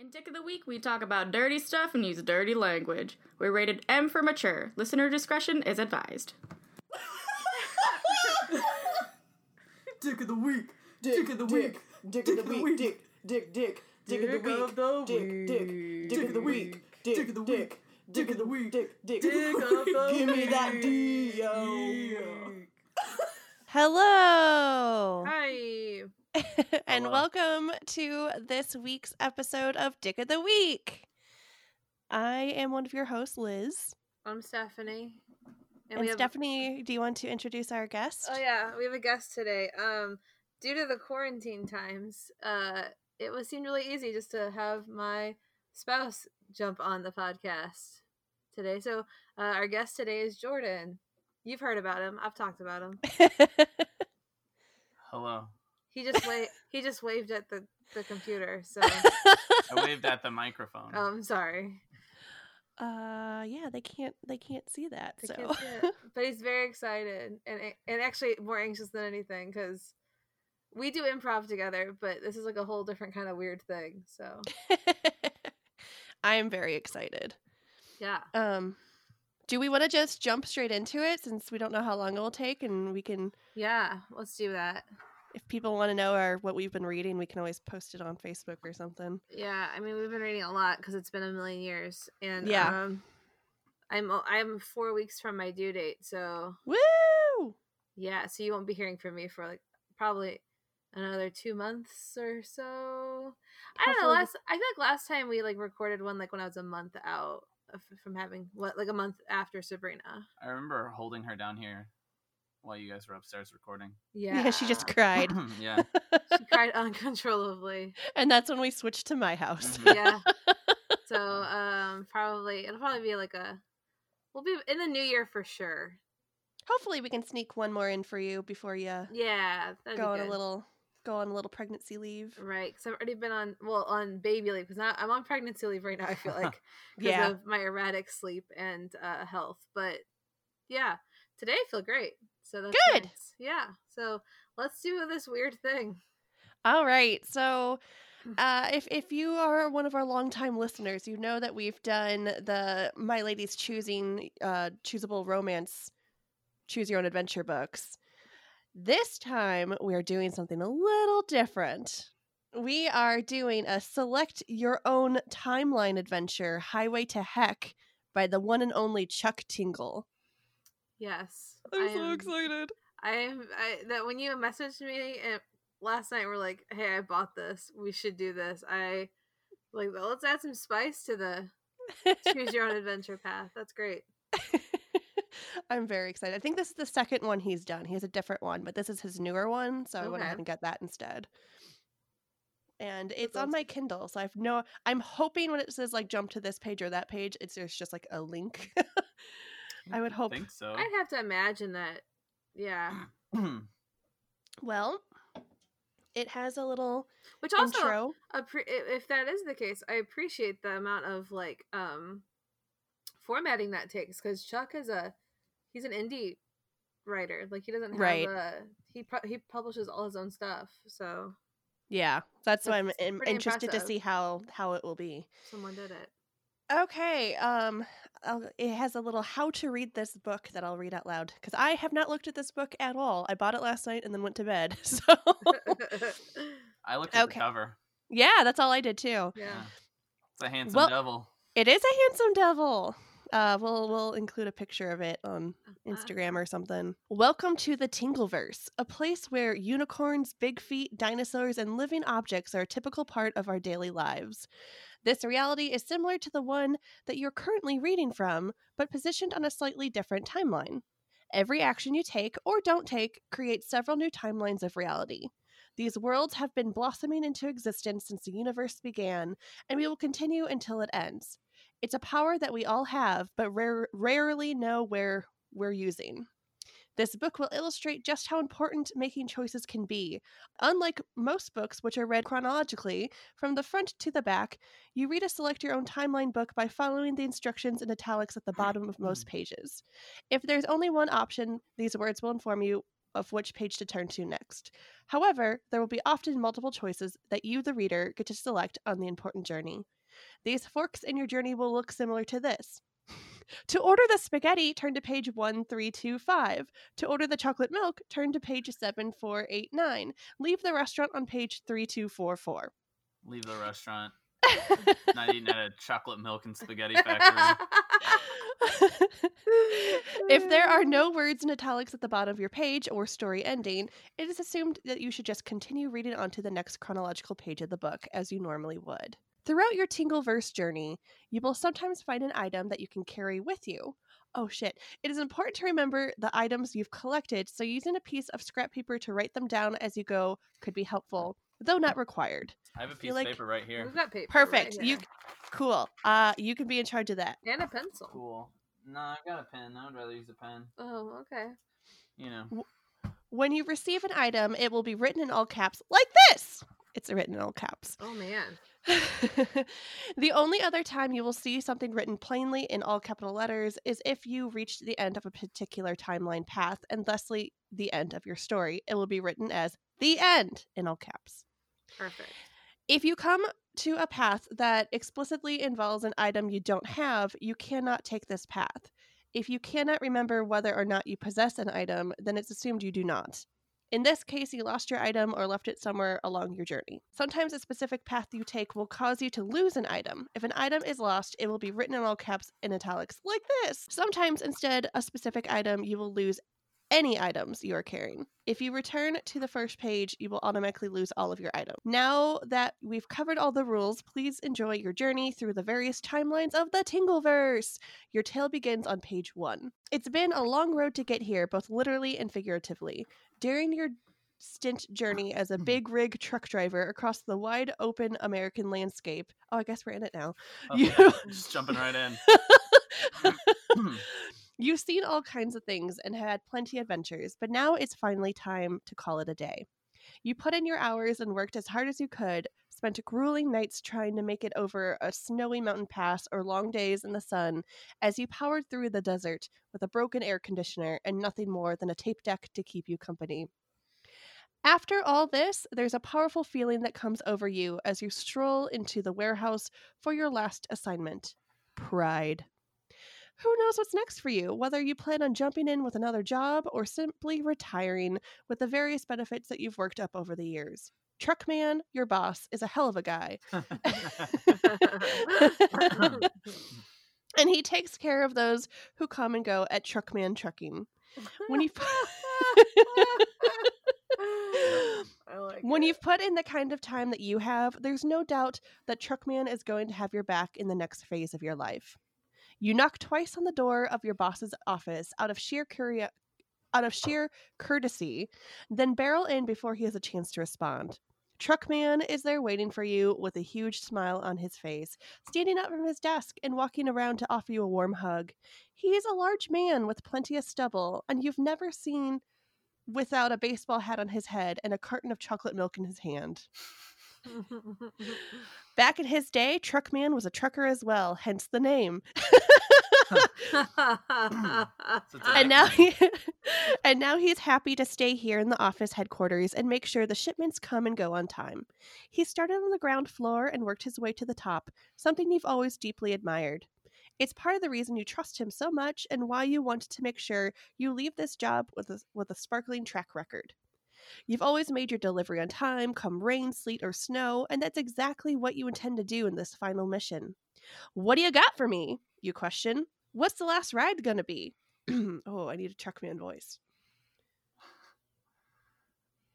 In Dick of the Week, we talk about dirty stuff and use dirty language. We're rated M for mature. Listener discretion is advised. Dick of the week. Dick, Dick of the week. Dick of the week. Dick, dick, dick. Dick of the week. Dick, dick. Dick of the week. Dick of the Dick, week. Dick of the week. Dick, dick. Dick Give me that week. D-O. Hello. Hi. and Hello. welcome to this week's episode of Dick of the Week. I am one of your hosts, Liz. I'm Stephanie. And, we have Stephanie, do you want to introduce our guest? Oh yeah, we have a guest today. Um due to the quarantine times, uh it was seemed really easy just to have my spouse jump on the podcast today. So, uh, our guest today is Jordan. You've heard about him. I've talked about him. Hello. He just wa- he just waved at the the computer. So, I waved at the microphone. oh, I'm sorry. uh yeah, they can't they can't see that. I so can't see it. But he's very excited and and actually more anxious than anything because we do improv together, but this is like a whole different kind of weird thing. So I am very excited. yeah, Um do we want to just jump straight into it since we don't know how long it will take and we can yeah, let's do that. If people want to know our what we've been reading, we can always post it on Facebook or something. Yeah, I mean we've been reading a lot because it's been a million years, and Yeah. um, I'm I'm four weeks from my due date, so Woo! yeah, so you won't be hearing from me for like probably another two months or so. I don't know. Last I feel like last time we like recorded one like when I was a month out from having what like a month after Sabrina. I remember holding her down here while you guys were upstairs recording. Yeah, Yeah, she just cried. yeah. she cried uncontrollably. and that's when we switched to my house. Mhm. Yeah. so um, probably it'll probably be like a we'll be in the new year for sure. Hopefully, we can sneak one more in for you before you Yeah, that'd go be on a little go on a little pregnancy leave. Right, because I've already been on well on baby leave because I'm on pregnancy leave right now. I feel like because Yeah. of my erratic sleep and uh, health. But yeah, today I feel great. So that's Good. nice. Yeah. So let's do this weird thing. All right. So, Mm. uh, if if you are one of our longtime listeners, you know that we've done the My Lady's Choosing uh, choosable romance, choose your own adventure books. This time, we are doing something a little different. We are doing a select your own timeline adventure, Highway to Heck, by the one and only Chuck Tingle. Yes, I'm I so am- excited. I am I, that when you messaged me and last night, we're like, "Hey, I bought this. We should do this." I like well, let's add some spice to the choose your own adventure path. That's great. I'm very excited. I think this is the second one he's done. He has a different one, but this is his newer one, so I went ahead and got that instead. And it's That's on my Kindle, so I've no. I'm hoping when it says like jump to this page or that page, it's there's just like a link. I would hope. think so. I'd have to imagine that. Yeah. Well, it has a little Which also intro. appre- if that is the case, I appreciate the amount of like um formatting that takes because Chuck is a he's an indie writer. Like he doesn't have Right. a he pu- he publishes all his own stuff. So Yeah, that's why I'm That's im- pretty interested to see how how it will be. someone did it. Okay, um, I'll, it has a little how to read this book that I'll read out loud because I have not looked at this book at all. I bought it last night and then went to bed. So I looked at Okay. the cover. yeah, that's all I did too. yeah. It's a handsome Well- devil. It is a handsome devil. Uh, we'll we'll include a picture of it on Uh, Instagram or something. Welcome to the Tingleverse, a place where unicorns, big feet, dinosaurs, and living objects are a typical part of our daily lives. This reality is similar to the one that you're currently reading from, but positioned on a slightly different timeline. Every action you take or don't take creates several new timelines of reality. These worlds have been blossoming into existence since the universe began, and we will continue until it ends. It's a power that we all have, but rare, rarely know where we're using. This book will illustrate just how important making choices can be. Unlike most books, which are read chronologically, from the front to the back, you read a select your own timeline book by following the instructions in italics at the mm, bottom of most mm. pages. If there's only one option, these words will inform you of which page to turn to next. However, there will be often multiple choices that you, the reader, get to select on the important journey. These forks in your journey will look similar to this. To order the spaghetti, turn to page 1325. To order the chocolate milk, turn to page 7489. Leave the restaurant on page 3244. Leave the restaurant. Not eating at a chocolate milk and spaghetti factory. if there are no words in italics at the bottom of your page or story ending, it is assumed that you should just continue reading on to the next chronological page of the book as you normally would. Throughout your Tingleverse journey, you will sometimes find an item that you can carry with you. Oh shit. It is important to remember the items you've collected, so using a piece of scrap paper to write them down as you go could be helpful, though not required. I have a feel piece like- of paper right here. We've got paper. Perfect. right You cool. Uh you can be in charge of that. and a pencil. Cool. No, I've got a pen. I would rather use a pen. Oh, okay. You know. When you receive an item, it will be written in all caps like this. It's written in all caps. Oh man. the only other time you will see something written plainly in all capital letters is if you reach the end of a particular timeline path and thusly the end of your story. It will be written as the end in all caps. Perfect. If you come to a path that explicitly involves an item you don't have, you cannot take this path. If you cannot remember whether or not you possess an item, then it's assumed you do not. In this case, you lost your item or left it somewhere along your journey. Sometimes a specific path you take will cause you to lose an item. If an item is lost, it will be written in all caps in italics like this. Sometimes, instead, a specific item you will lose any items you are carrying. If you return to the first page, you will automatically lose all of your items. Now that we've covered all the rules, please enjoy your journey through the various timelines of the Tingleverse. Your tale begins on page one. It's been a long road to get here, both literally and figuratively. During your stint journey as a mm-hmm. big rig truck driver across the wide open American landscape. Oh, I guess we're in it now. Oh, You- yeah, Just jumping right in. Mm-hmm. You've seen all kinds of things and had plenty of adventures, but now it's finally time to call it a day. You put in your hours and worked as hard as you could, spent grueling nights trying to make it over a snowy mountain pass or long days in the sun as you powered through the desert with a broken air conditioner and nothing more than a tape deck to keep you company. After all this, there's a powerful feeling that comes over you as you stroll into the warehouse for your last assignment pride. Who knows what's next for you, whether you plan on jumping in with another job or simply retiring with the various benefits that you've worked up over the years. Truckman, your boss, is a hell of a guy, and he takes care of those who come and go at Truckman Trucking. When you like oh when it. you've put in the kind of time that you have, there's no doubt that Truckman is going to have your back in the next phase of your life. You knock twice on the door of your boss's office out of sheer out of sheer courtesy, then barrel in before he has a chance to respond. Truckman is there waiting for you with a huge smile on his face, standing up from his desk and walking around to offer you a warm hug. He is a large man with plenty of stubble, and you've never seen without a baseball hat on his head and a carton of chocolate milk in his hand. Back in his day, Truckman was a trucker as well, hence the name. And now he, and now he's happy to stay here in the office headquarters and make sure the shipments come and go on time. He started on the ground floor and worked his way to the top, something you've always deeply admired. It's part of the reason you trust him so much and why you want to make sure you leave this job with a, with a sparkling track record. You've always made your delivery on time, come rain, sleet, or snow, and that's exactly what you intend to do in this final mission. What do you got for me? You question. What's the last ride gonna be? oh, I need a Truckman voice.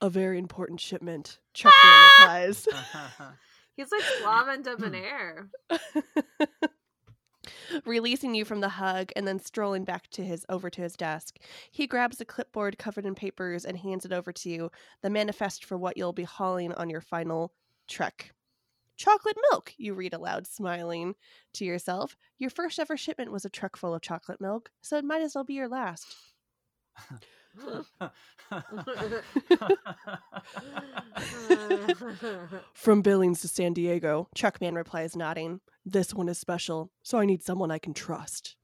A very important shipment, Truckman replies. He's like Slaven debonair. Releasing you from the hug and then strolling back to his over to his desk. He grabs a clipboard covered in papers and hands it over to you, the manifest for what you'll be hauling on your final trek. Chocolate milk, you read aloud, smiling to yourself. Your first ever shipment was a truck full of chocolate milk, so it might as well be your last. From Billings to San Diego, Truckman replies, nodding. This one is special, so I need someone I can trust.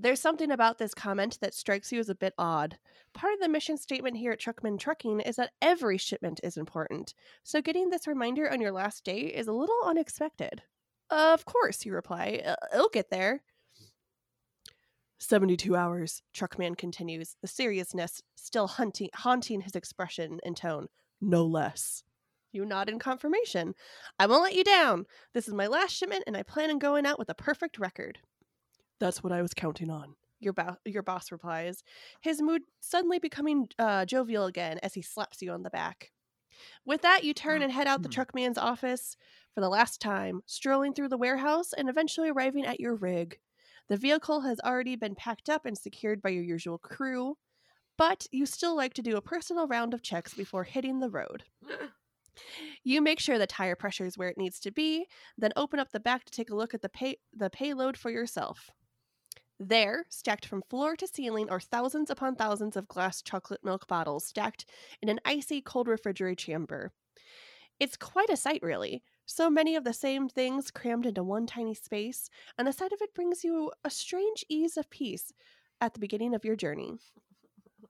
There's something about this comment that strikes you as a bit odd. Part of the mission statement here at Truckman Trucking is that every shipment is important, so getting this reminder on your last day is a little unexpected. Of course, you reply. "Uh, It'll get there. 72 hours, Truckman continues, the seriousness still hunting, haunting his expression and tone. No less. You nod in confirmation. I won't let you down. This is my last shipment, and I plan on going out with a perfect record. That's what I was counting on. Your, bo- your boss replies, his mood suddenly becoming uh, jovial again as he slaps you on the back. With that, you turn and head out the Mhm. truckman's office for the last time, strolling through the warehouse and eventually arriving at your rig. The vehicle has already been packed up and secured by your usual crew, but you still like to do a personal round of checks before hitting the road. You make sure the tire pressure is where it needs to be, then open up the back to take a look at the pay- the payload for yourself. There, stacked from floor to ceiling, are thousands upon thousands of glass chocolate milk bottles stacked in an icy cold refrigerated chamber. It's quite a sight, really. So many of the same things crammed into one tiny space, and the sight of it brings you a strange ease of peace at the beginning of your journey.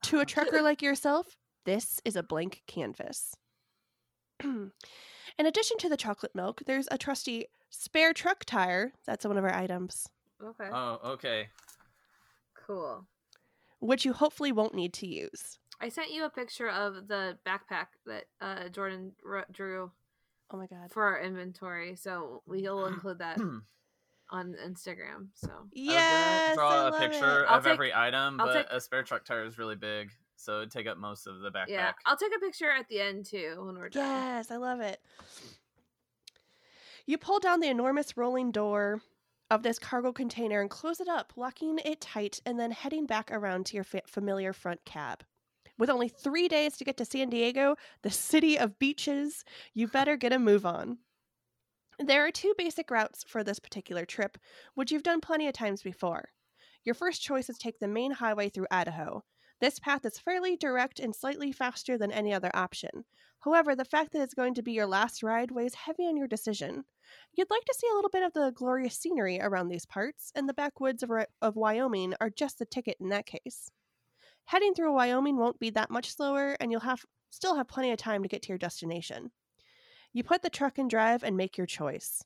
To a trucker like yourself, this is a blank canvas. In addition to the chocolate milk, there's a trusty spare truck tire. That's one of our items, Okay. Oh, okay. cool. which you hopefully won't need to use. I sent you a picture of the backpack that uh, Jordan r- drew Oh my god. for our inventory, so we'll include that on Instagram. So Yes, I was gonna draw I a love picture it. I'll of take- every item, I'll but take- a spare truck tire is really big, so it'd take up most of the backpack. yeah, I'll take a picture at the end too when we're done. Yes, I love it. You pull down the enormous rolling door of this cargo container and close it up, locking it tight, and then heading back around to your fa- familiar front cab. With only three days to get to San Diego, the city of beaches, you better get a move on. There are two basic routes for this particular trip, which you've done plenty of times before. Your first choice is take the main highway through Idaho. This path is fairly direct and slightly faster than any other option. However, the fact that it's going to be your last ride weighs heavy on your decision. You'd like to see a little bit of the glorious scenery around these parts, and the backwoods of, of Wyoming are just the ticket in that case. Heading through Wyoming won't be that much slower, and you'll have still have plenty of time to get to your destination. You put the truck in drive and make your choice.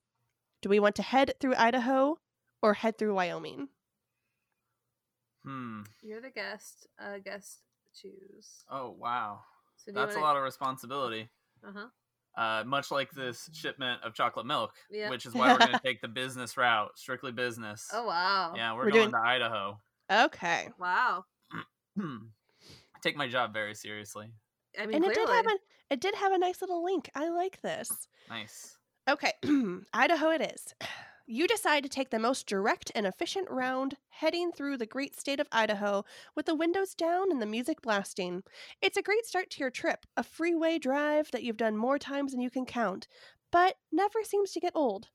Do we want to head through Idaho or head through Wyoming? Hmm. You're the guest. Uh, guest choose. Oh wow, So that's a wanna... lot of responsibility. Uh huh. Uh, much like this shipment of chocolate milk, Yeah. which is why we're going to take the business route, strictly business. Oh wow. Yeah, we're, We're going doing- to Idaho. Okay. Wow. Hmm. I take my job very seriously. I mean, and it did have a it did have a nice little link. I like this. Nice. Okay, Idaho it is. You decide to take the most direct and efficient round, heading through the great state of Idaho with the windows down and the music blasting. It's a great start to your trip, a freeway drive that you've done more times than you can count, but never seems to get old.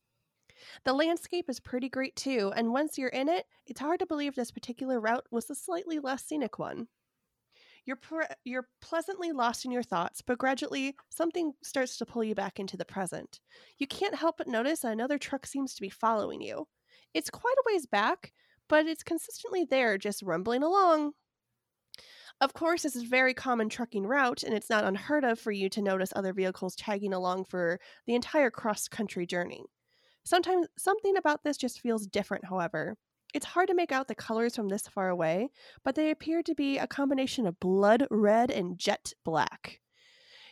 The landscape is pretty great too, and once you're in it, it's hard to believe this particular route was the slightly less scenic one. You're pre- you're pleasantly lost in your thoughts, but gradually something starts to pull you back into the present. You can't help but notice another truck seems to be following you. It's quite a ways back, but it's consistently there, just rumbling along. Of course, this is a very common trucking route, and it's not unheard of for you to notice other vehicles tagging along for the entire cross country journey. Sometimes something about this just feels different, however. It's hard to make out the colors from this far away, but they appear to be a combination of blood red and jet black.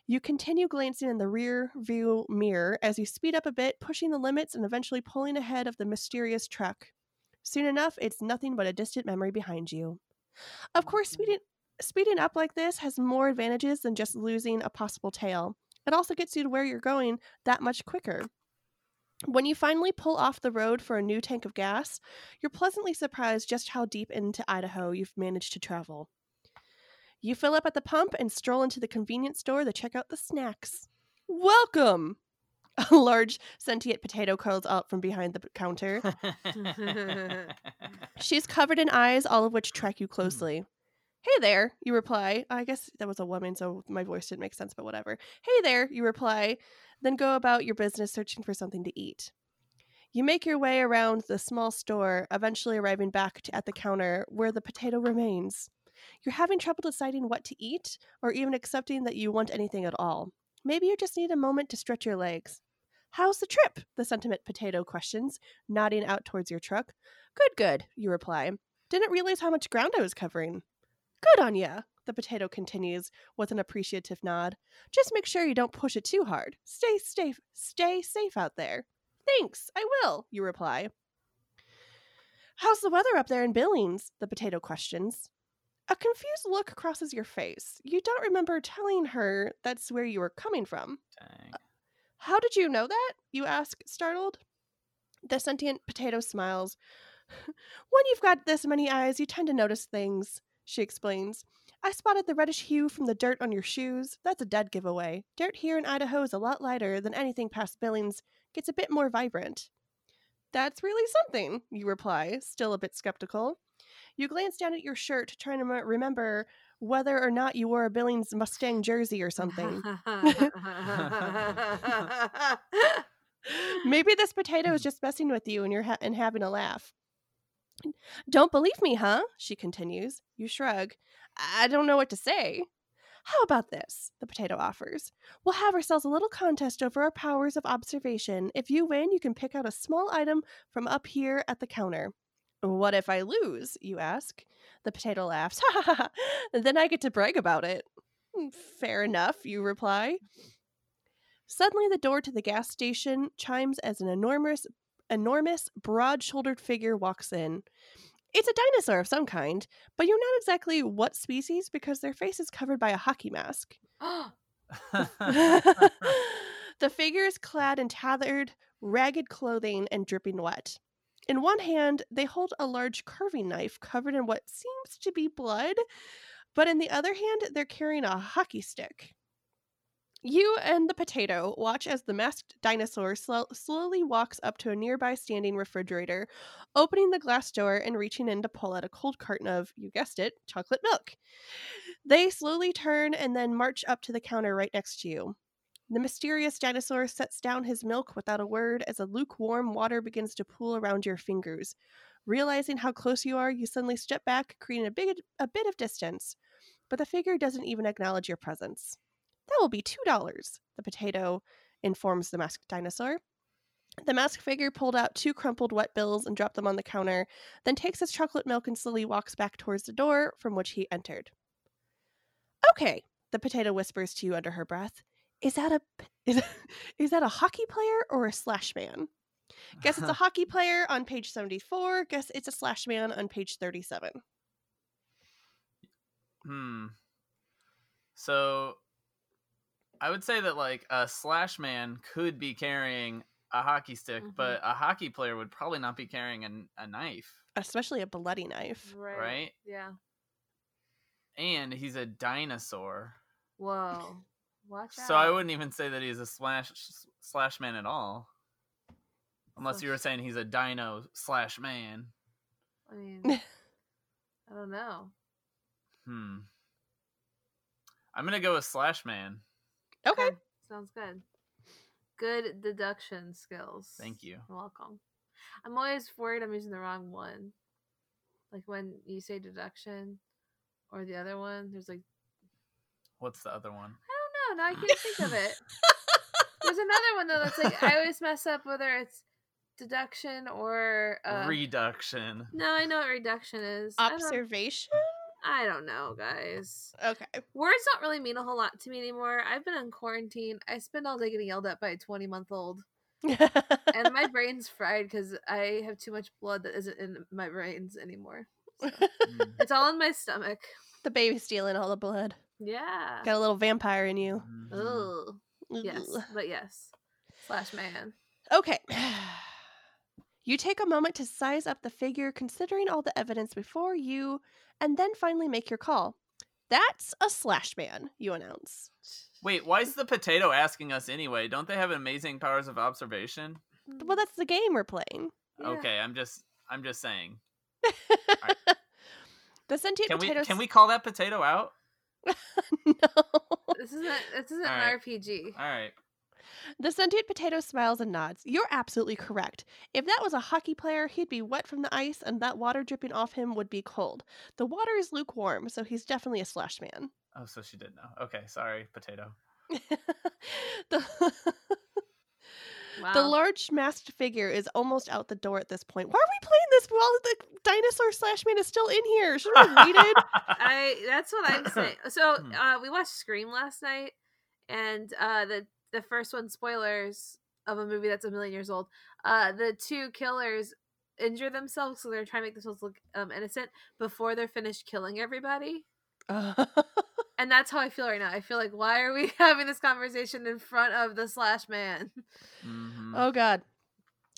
You continue glancing in the rear view mirror as you speed up a bit, pushing the limits and eventually pulling ahead of the mysterious truck. Soon enough, it's nothing but a distant memory behind you. Of course, mm-hmm. speeding, speeding up like this has more advantages than just losing a possible tail. It also gets you to where you're going that much quicker. When you finally pull off the road for a new tank of gas, you're pleasantly surprised just how deep into Idaho you've managed to travel. You fill up at the pump and stroll into the convenience store to check out the snacks. Welcome! A large sentient potato curls out from behind the counter. She's covered in eyes, all of which track you hmm. closely. Hey there, you reply. I guess that was a woman, so my voice didn't make sense, but whatever. Hey there, you reply, then go about your business searching for something to eat. You make your way around the small store, eventually arriving back to, at the counter where the potato remains. You're having trouble deciding what to eat or even accepting that you want anything at all. Maybe you just need a moment to stretch your legs. How's the trip? The sentiment potato questions, nodding out towards your truck. Good, good, you reply. Didn't realize how much ground I was covering. Good on ya, the potato continues with an appreciative nod. Just make sure you don't push it too hard. Stay safe, stay safe out there. Thanks, I will, you reply. How's the weather up there in Billings? The potato questions. A confused look crosses your face. You don't remember telling her that's where you were coming from. Dang. How did you know that? You ask, startled. The sentient potato smiles. when you've got this many eyes, you tend to notice things, she explains. I spotted the reddish hue from the dirt on your shoes. That's a dead giveaway. Dirt here in Idaho is a lot lighter than anything past Billings, gets a bit more vibrant. That's really something, you reply, still a bit skeptical. You glance down at your shirt, trying to remember whether or not you wore a Billings Mustang jersey or something. Maybe this potato is just messing with you and you're ha- and having a laugh. Don't believe me, huh? She continues. You shrug. I don't know what to say. How about this? The potato offers. We'll have ourselves a little contest over our powers of observation. If you win, you can pick out a small item from up here at the counter. What if I lose? You ask. The potato laughs. Ha ha ha! Then I get to brag about it. "Hmm, Fair enough, you reply. Suddenly, the door to the gas station chimes as an enormous, enormous, broad-shouldered figure walks in. It's a dinosaur of some kind, but you're not exactly what species because their face is covered by a hockey mask. the figure is clad in tattered, ragged clothing and dripping wet. In one hand, they hold a large carving knife covered in what seems to be blood, but in the other hand, they're carrying a hockey stick. You and the potato watch as the masked dinosaur slo- slowly walks up to a nearby standing refrigerator, opening the glass door and reaching in to pull out a cold carton of, you guessed it, chocolate milk. They slowly turn and then march up to the counter right next to you. The mysterious dinosaur sets down his milk without a word as a lukewarm water begins to pool around your fingers. Realizing how close you are, you suddenly step back, creating a, big, a bit of distance. But the figure doesn't even acknowledge your presence. That will be $2, the potato informs the masked dinosaur. The masked figure pulled out two crumpled wet bills and dropped them on the counter, then takes his chocolate milk and slowly walks back towards the door from which he entered. Okay, the potato whispers to you under her breath. Is that a is, is that a hockey player or a slash man? Guess it's a hockey player on page 74. Guess it's a slash man on page 37. Hmm. So, I would say that like a slash man could be carrying a hockey stick, Mhm. but a hockey player would probably not be carrying an, a knife, Especially a bloody knife. right. right? Yeah. And he's a dinosaur, Whoa. Watch out. so I wouldn't even say that he's a slash slash man at all, unless you were saying he's a dino slash man. I mean, I don't know. Hmm. I'm gonna go with slash man. Okay. Sounds good. Good deduction skills. Thank you. You're welcome. I'm always worried I'm using the wrong one. Like when you say deduction or the other one, there's like What's the other one? I don't know, now I can't think of it. There's another one though that's like I always mess up whether it's deduction or uh Reduction. No, I know what reduction is. Observation? I don't know, guys. Okay. Words don't really mean a whole lot to me anymore. I've been on quarantine. I spend all day getting yelled at by a 20 month old. and my brain's fried because I have too much blood that isn't in my brains anymore. So, it's all in my stomach. the baby stealing all the blood. Yeah. Got a little vampire in you. Mhm. Ugh. Yes, but yes. Slash man. Okay. You take a moment to size up the figure, considering all the evidence before you, and then finally make your call. That's a slash man, you announce. Wait, why is the potato asking us anyway? Don't they have amazing powers of observation? Well, that's the game we're playing. Yeah. Okay, I'm just I'm just saying. The sentient Can we can we call that potato out? no. This isn't this isn't Alright. an RPG. All right. The sentient potato smiles and nods. You're absolutely correct. If that was a hockey player, he'd be wet from the ice, and that water dripping off him would be cold. The water is lukewarm, so he's definitely a slush man. Oh, so she did know. Okay, sorry, potato. the, Wow. the large masked figure is almost out the door at this point. Why are we playing this while the dinosaur slash man is still in here? Should we have waited? I that's what I'm saying. So Hmm. uh, we watched Scream last night, and uh, the the first one spoilers of a movie that's a million years old. Uh, the two killers injure themselves, so they're trying to make themselves look um, innocent before they're finished killing everybody. And that's how I feel right now. I feel like why are we having this conversation in front of the slash man? Mhm. Oh god.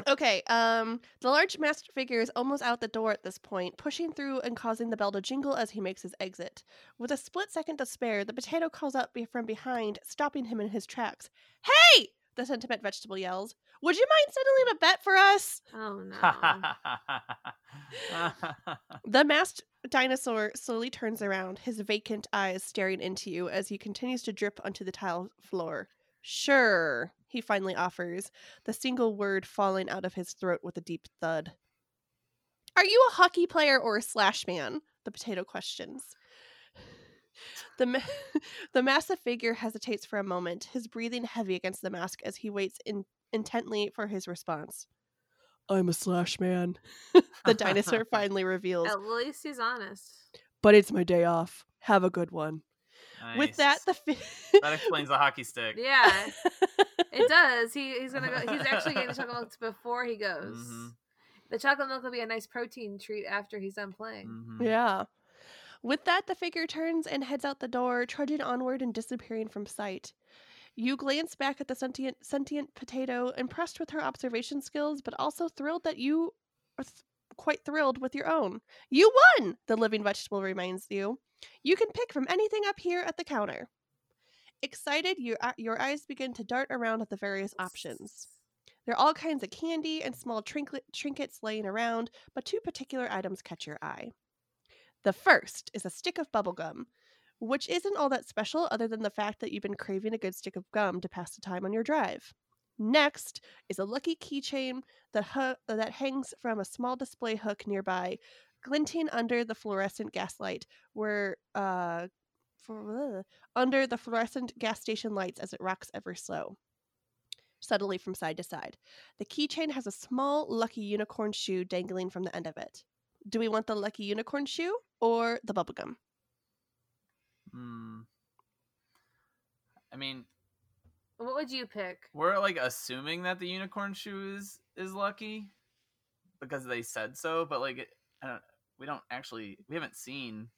Okay, um the large masked figure is almost out the door at this point, pushing through and causing the bell to jingle as he makes his exit. With a split second to spare, the potato calls out from behind, stopping him in his tracks. Hey! The sentiment vegetable yells. Would you mind settling a bet for us? Oh no! The masked dinosaur slowly turns around, his vacant eyes staring into you as he continues to drip onto the tile floor. Sure, he finally offers, the single word falling out of his throat with a deep thud. Are you a hockey player or a slash man? The potato questions. The, ma- the massive figure hesitates for a moment, his breathing heavy against the mask as he waits in- intently for his response. I'm a slash man, the dinosaur finally reveals. At least he's honest. But it's my day off. Have a good one. With that, the fi- that explains the hockey stick. Yeah, it does. He he's gonna go. He's actually getting the chocolate milk before he goes. Mhm. The chocolate milk will be a nice protein treat after he's done playing. Mhm. yeah. With that, the figure turns and heads out the door, trudging onward and disappearing from sight. You glance back at the sentient sentient potato, impressed with her observation skills, but also thrilled that you are th- quite thrilled with your own. You won! The living vegetable reminds you. You can pick from anything up here at the counter. Excited, your, uh, your eyes begin to dart around at the various options. There are all kinds of candy and small trinket, trinkets laying around, but two particular items catch your eye. The first is a stick of bubblegum, which isn't all that special other than the fact that you've been craving a good stick of gum to pass the time on your drive. Next is a lucky keychain that, hu- that hangs from a small display hook nearby, glinting under the fluorescent gaslight, were uh, for, under the fluorescent gas station lights as it rocks ever slow subtly from side to side. The keychain has a small lucky unicorn shoe dangling from the end of it. Do we want the lucky unicorn shoe or the bubblegum? Hmm. I mean, What would you pick? we're like assuming that the unicorn shoe is is lucky because they said so, but like it, I don't. We don't actually. We haven't seen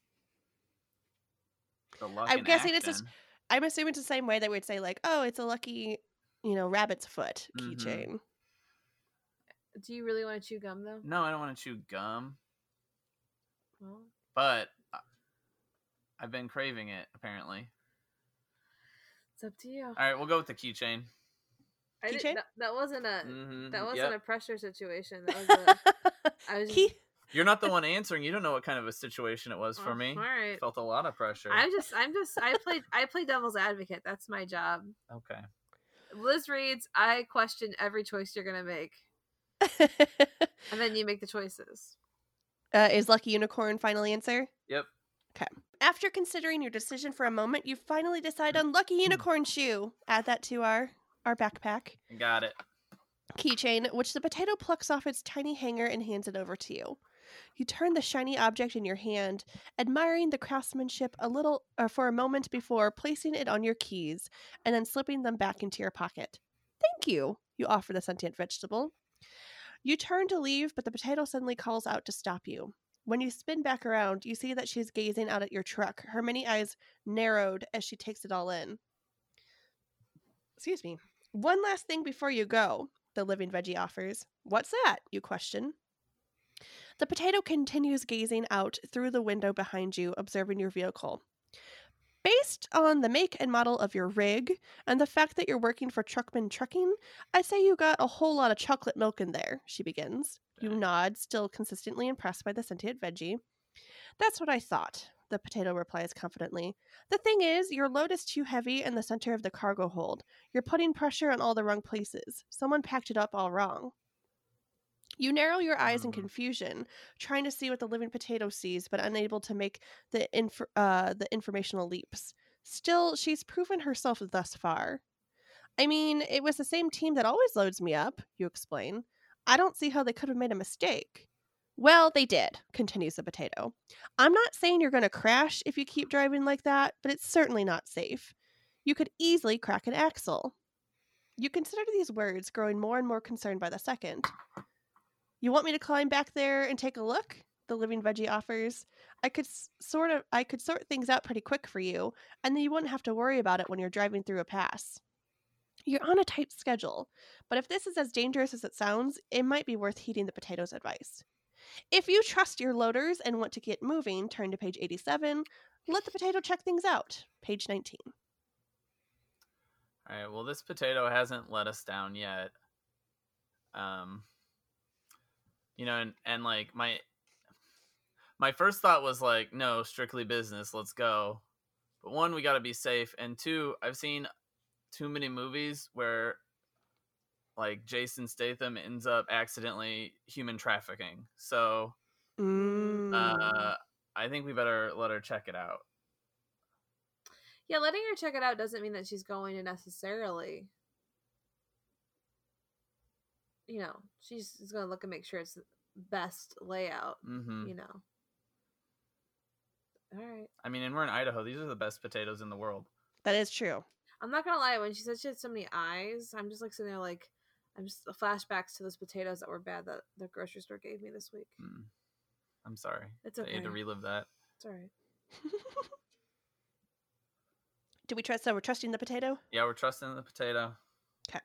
the luck. I'm in guessing it's just. I'm assuming it's the same way that we'd say like, oh, it's a lucky, you know, rabbit's foot Mhm. keychain. Do you really want to chew gum though? No, I don't want to chew gum, Well, but I- I've been craving it apparently. it's up to you. All right, we'll go with the keychain. I didn't- Keychain? that, that wasn't a Mm-hmm. that wasn't yep. a pressure situation. That was a, I was just, Key- You're not the one answering. You don't know what kind of a situation it was for Oh, me. All right. Felt a lot of pressure. I'm just I'm just I play I play devil's advocate. That's my job. Okay. Liz reads, I question every choice you're gonna make. And then you make the choices. uh, is lucky unicorn final answer? Yep. Okay. After considering your decision for a moment, you finally decide on lucky unicorn shoe. Add that to our our backpack. Got it. keychain, which the potato plucks off its tiny hanger and hands it over to you. You turn the shiny object in your hand, admiring the craftsmanship a little uh, for a moment before placing it on your keys and then slipping them back into your pocket. Thank you, you offer the sentient vegetable. You turn to leave, but the potato suddenly calls out to stop you. When you spin back around, you see that she's gazing out at your truck, her many eyes narrowed as she takes it all in. Excuse me. One last thing before you go, the living veggie offers. What's that? You question. The potato continues gazing out through the window behind you, observing your vehicle. Based on the make and model of your rig and the fact that you're working for Truckman Trucking, I'd say you got a whole lot of chocolate milk in there, she begins. You nod, still consistently impressed by the sentient veggie. That's what I thought. the potato replies confidently. The thing is, your load is too heavy in the center of the cargo hold. You're putting pressure on all the wrong places. Someone packed it up all wrong. You narrow your eyes in Mm. confusion, trying to see what the living potato sees, but unable to make the inf- uh, the informational leaps. Still, she's proven herself thus far. I mean, it was the same team that always loads me up, you explain. I don't see how they could have made a mistake. Well, they did, continues the potato. I'm not saying you're going to crash if you keep driving like that, but it's certainly not safe. You could easily crack an axle. You consider these words, growing more and more concerned by the second. You want me to climb back there and take a look? The living veggie offers. I could s- sort of I could sort things out pretty quick for you, and then you wouldn't have to worry about it when you're driving through a pass. You're on a tight schedule, but if this is as dangerous as it sounds, it might be worth heeding the potato's advice. If you trust your loaders and want to get moving, turn to page 87. Let the potato check things out. Page 19. All right. Well, this potato hasn't let us down yet. Um, you know, and and like my my first thought was like, no, strictly business. Let's go. But one, we got to be safe, and two, I've seen too many movies where like Jason Statham ends up accidentally human trafficking. So Mm. uh, I think we better let her check it out. Yeah, letting her check it out doesn't mean that she's going to necessarily. You know, she's just going to look and make sure it's the best layout. hmm You know. All right. I mean, and we're in Idaho. These are the best potatoes in the world. that is true. I'm not gonna lie. When she said she had so many eyes, I'm just like sitting there like, I'm just flashbacks to those potatoes that were bad that the grocery store gave me this week. Mm. I'm sorry. It's okay. I had to relive that. It's all right. Do we trust? So we're trusting the potato. Yeah, we're trusting the potato. Okay.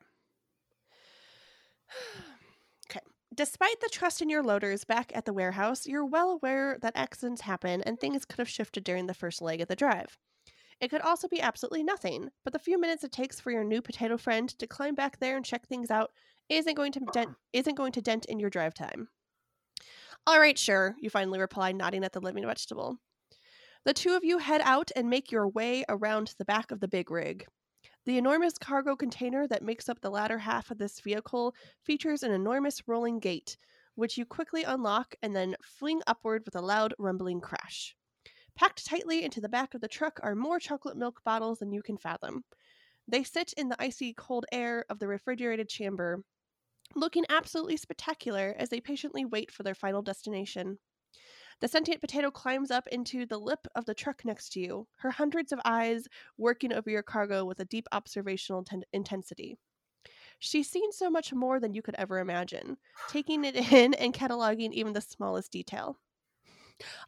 Despite the trust in your loaders back at the warehouse, you're well aware that accidents happen and things could have shifted during the first leg of the drive. It could also be absolutely nothing, but the few minutes it takes for your new potato friend to climb back there and check things out isn't going to dent isn't going to dent in your drive time. All right, sure, you finally reply, nodding at the living vegetable. The two of you head out and make your way around the back of the big rig. The enormous cargo container that makes up the latter half of this vehicle features an enormous rolling gate, which you quickly unlock and then fling upward with a loud rumbling crash. Packed tightly into the back of the truck are more chocolate milk bottles than you can fathom. They sit in the icy cold air of the refrigerated chamber, looking absolutely spectacular as they patiently wait for their final destination. The sentient potato climbs up into the lip of the truck next to you, her hundreds of eyes working over your cargo with a deep observational ten- intensity. She's seen so much more than you could ever imagine, taking it in and cataloging even the smallest detail.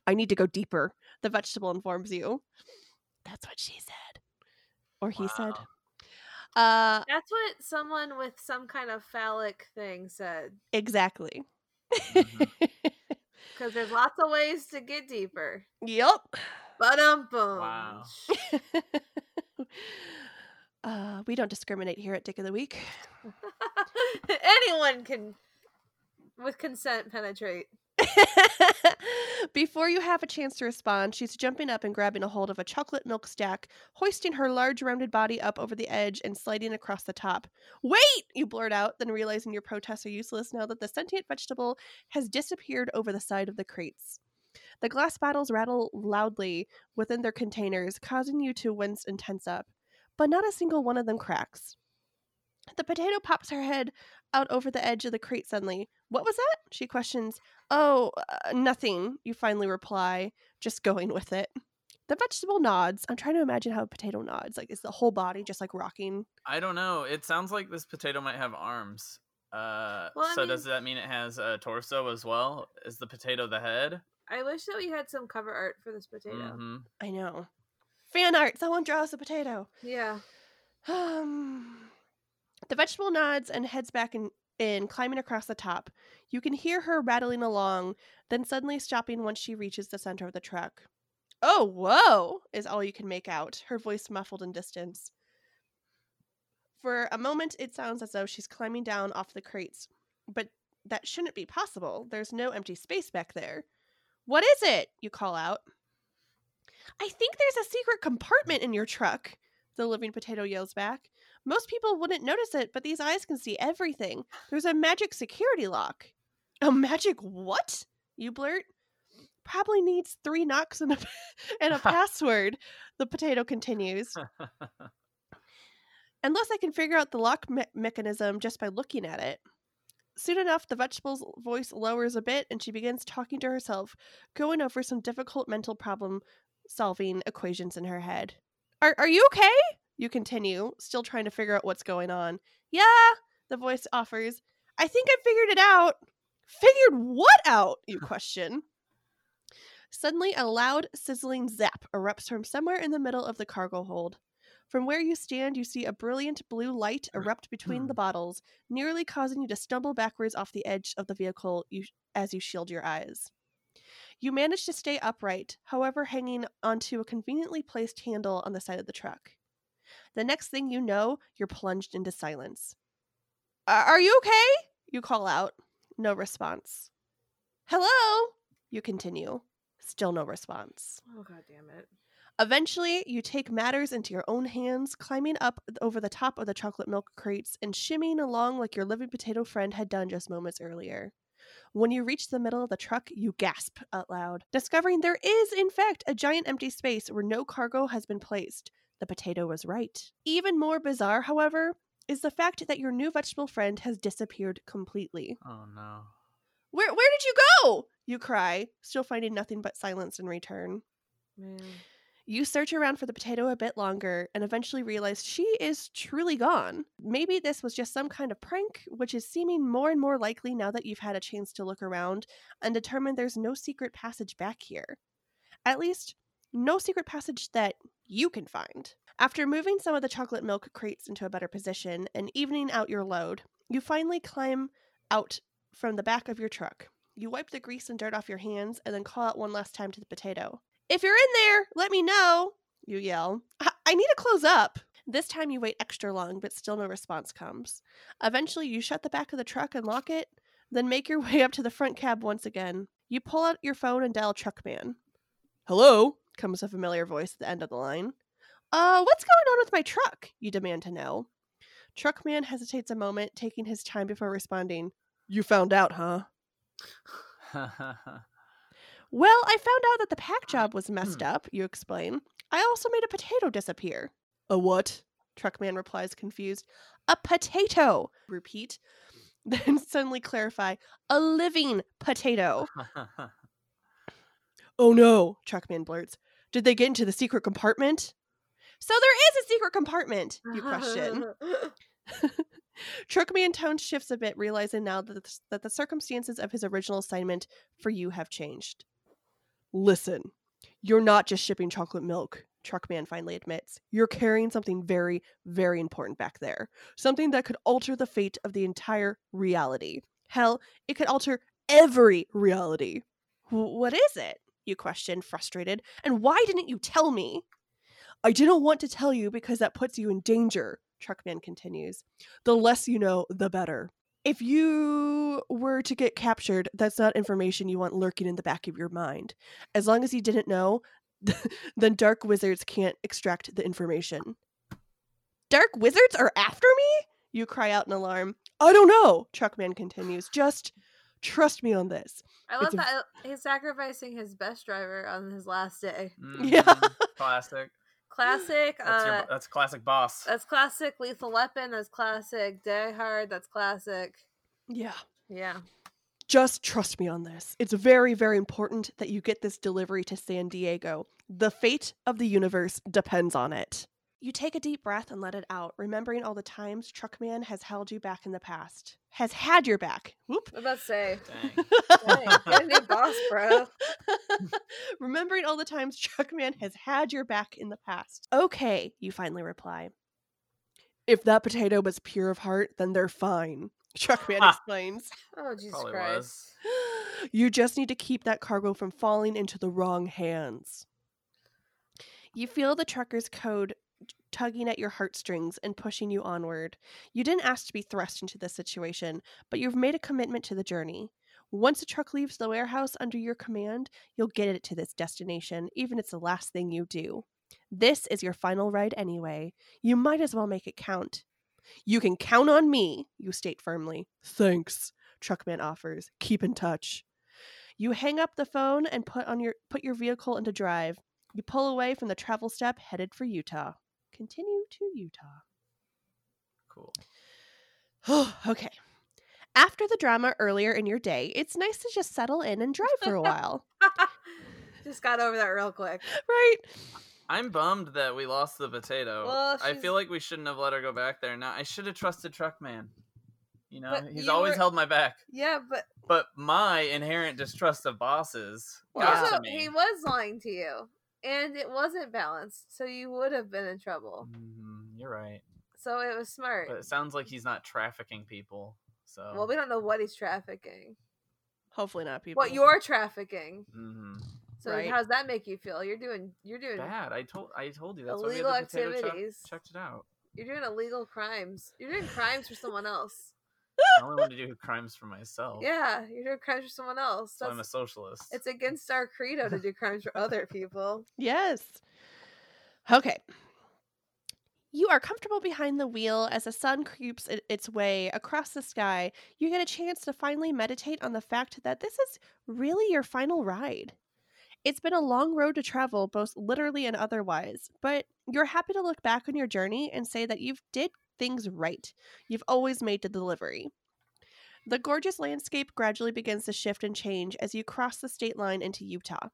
I need to go deeper, the vegetable informs you. That's what she said. Or he said. Uh That's what someone with some kind of phallic thing said. exactly. Mhm. Because there's lots of ways to get deeper. yep. But um, boom. Wow. uh, we don't discriminate here at Dick of the Week. Anyone can, with consent, penetrate. Before you have a chance to respond, she's jumping up and grabbing a hold of a chocolate milk stack, hoisting her large rounded body up over the edge and sliding across the top. Wait! You blurt out, then realizing your protests are useless now that the sentient vegetable has disappeared over the side of the crates. The glass bottles rattle loudly within their containers, causing you to wince and tense up, but not a single one of them cracks. The potato pops her head out over the edge of the crate suddenly. What was that? She questions. Oh, uh, nothing, you finally reply, just going with it. The vegetable nods. I'm trying to imagine how a potato nods. Like, is the whole body just like rocking? I don't know. It sounds like this potato might have arms. Uh, Well, so mean- does that mean it has a torso as well? Is the potato the head? I wish that we had some cover art for this potato. Mhm. I know. Fan art. Someone draw us a potato. Yeah. Um, the vegetable nods and heads back in, in, climbing across the top. You can hear her rattling along, then suddenly stopping once she reaches the center of the truck. Oh, whoa, is all you can make out, her voice muffled in distance. For a moment, it sounds as though she's climbing down off the crates, but that shouldn't be possible. There's no empty space back there. What is it? You call out. I think there's a secret compartment in your truck, the living potato yells back. Most people wouldn't notice it, but these eyes can see everything. There's a magic security lock. A magic what? You blurt. Probably needs three knocks and a, and a password, the potato continues. Unless I can figure out the lock me- mechanism just by looking at it. Soon enough, the vegetable's voice lowers a bit and she begins talking to herself, going over some difficult mental problem solving equations in her head. Are, are you okay? You continue, still trying to figure out what's going on. Yeah, the voice offers. I think I figured it out. Figured what out? You question. Suddenly, a loud, sizzling zap erupts from somewhere in the middle of the cargo hold. From where you stand, you see a brilliant blue light erupt between the hmm. bottles, nearly causing you to stumble backwards off the edge of the vehicle you, as you shield your eyes. You manage to stay upright, however, hanging onto a conveniently placed handle on the side of the truck. The next thing you know, you're plunged into silence. Are you okay? You call out. No response. Hello? You continue. Still no response. Oh god damn it. Eventually, you take matters into your own hands, climbing up over the top of the chocolate milk crates and shimmying along like your living potato friend had done just moments earlier. When you reach the middle of the truck, you gasp out loud, discovering there is, in fact, a giant empty space where no cargo has been placed. The potato was right. Even more bizarre, however, is the fact that your new vegetable friend has disappeared completely. oh no. Where where did you go? You cry, still finding nothing but silence in return. Man. You search around for the potato a bit longer and eventually realize she is truly gone. Maybe this was just some kind of prank, which is seeming more and more likely now that you've had a chance to look around and determine there's no secret passage back here. At least, no secret passage that you can find. After moving some of the chocolate milk crates into a better position and evening out your load, you finally climb out from the back of your truck. You wipe the grease and dirt off your hands and then call out one last time to the potato. If you're in there, let me know, you yell. I, I need to close up. This time you wait extra long, but still no response comes. Eventually, you shut the back of the truck and lock it, then make your way up to the front cab once again. You pull out your phone and dial Truckman. Hello, comes a familiar voice at the end of the line. Uh, what's going on with my truck? You demand to know. Truckman hesitates a moment, taking his time before responding. You found out, huh? Well, I found out that the pack job was messed up, you explain. I also made a potato disappear. A what? Truckman replies, confused. A potato! Repeat. Then suddenly clarify. A living potato. Oh no, Truckman blurts. Did they get into the secret compartment? So there is a secret compartment, you question. Truckman tone shifts a bit, realizing now that the, that the circumstances of his original assignment for you have changed. Listen, you're not just shipping chocolate milk, Truckman finally admits. You're carrying something very, very important back there. Something that could alter the fate of the entire reality. Hell, it could alter every reality. "Wh- What is it? You question, frustrated. And why didn't you tell me? I didn't want to tell you because that puts you in danger, Truckman continues. The less you know, the better. If you were to get captured, that's not information you want lurking in the back of your mind. As long as you didn't know, then dark wizards can't extract the information. Dark wizards are after me? You cry out in alarm. I don't know, Truckman continues. Just trust me on this. I love It's a- that he's sacrificing his best driver on his last day. Yeah. Mhm. Classic. Classic. That's, uh, your, that's classic boss. that's classic. Lethal Weapon. That's classic. Die Hard. That's classic. Yeah. Yeah. Just trust me on this. It's very, very important that you get this delivery to San Diego. The fate of the universe depends on it. You take a deep breath and let it out, remembering all the times Truckman has held you back in the past. Has had your back. Whoop. What about to say? Dang. Dang, get a new boss, bro. remembering all the times Truckman has had your back in the past. Okay, you finally reply. If that potato was pure of heart, then they're fine. Truckman explains. Oh Jesus Probably Christ. was. You just need to keep that cargo from falling into the wrong hands. You feel the trucker's code tugging at your heartstrings and pushing you onward. You didn't ask to be thrust into this situation, but you've made a commitment to the journey. Once a truck leaves the warehouse under your command, you'll get it to this destination, even if it's the last thing you do. This is your final ride anyway. You might as well make it count. You can count on me, you state firmly. Thanks, Truckman offers. Keep in touch. You hang up the phone and put on your put your vehicle into drive. You pull away from the travel step headed for Utah. Continue to Utah. Cool. okay. After the drama earlier in your day, it's nice to just settle in and drive for a while. Just got over that real quick. right? I'm bummed that we lost the potato. Well, I feel like we shouldn't have let her go back there. Now I should have trusted Truckman. You know, But he's you always were- held my back. Yeah, but But my inherent distrust of bosses got also to me. he was lying to you, and it wasn't balanced, so you would have been in trouble. Mhm, you're right. So it was smart. But it sounds like he's not trafficking people. So Well, we don't know what he's trafficking. Hopefully not people. What you're trafficking. Mhm. So Right. how does that make you feel? You're doing you're doing bad. I told I told you that's Illegal why we had the potato chuck- activities. checked it out. you're doing illegal crimes. You're doing crimes for someone else. I only want to do crimes for myself. Yeah, you're doing crimes for someone else. So I'm a socialist. it's against our credo to do crimes for other people. Yes. Okay. You are comfortable behind the wheel as the sun creeps its way across the sky. You get a chance to finally meditate on the fact that this is really your final ride. It's been a long road to travel, both literally and otherwise, but you're happy to look back on your journey and say that you've did things right. You've always made the delivery. The gorgeous landscape gradually begins to shift and change as you cross the state line into Utah.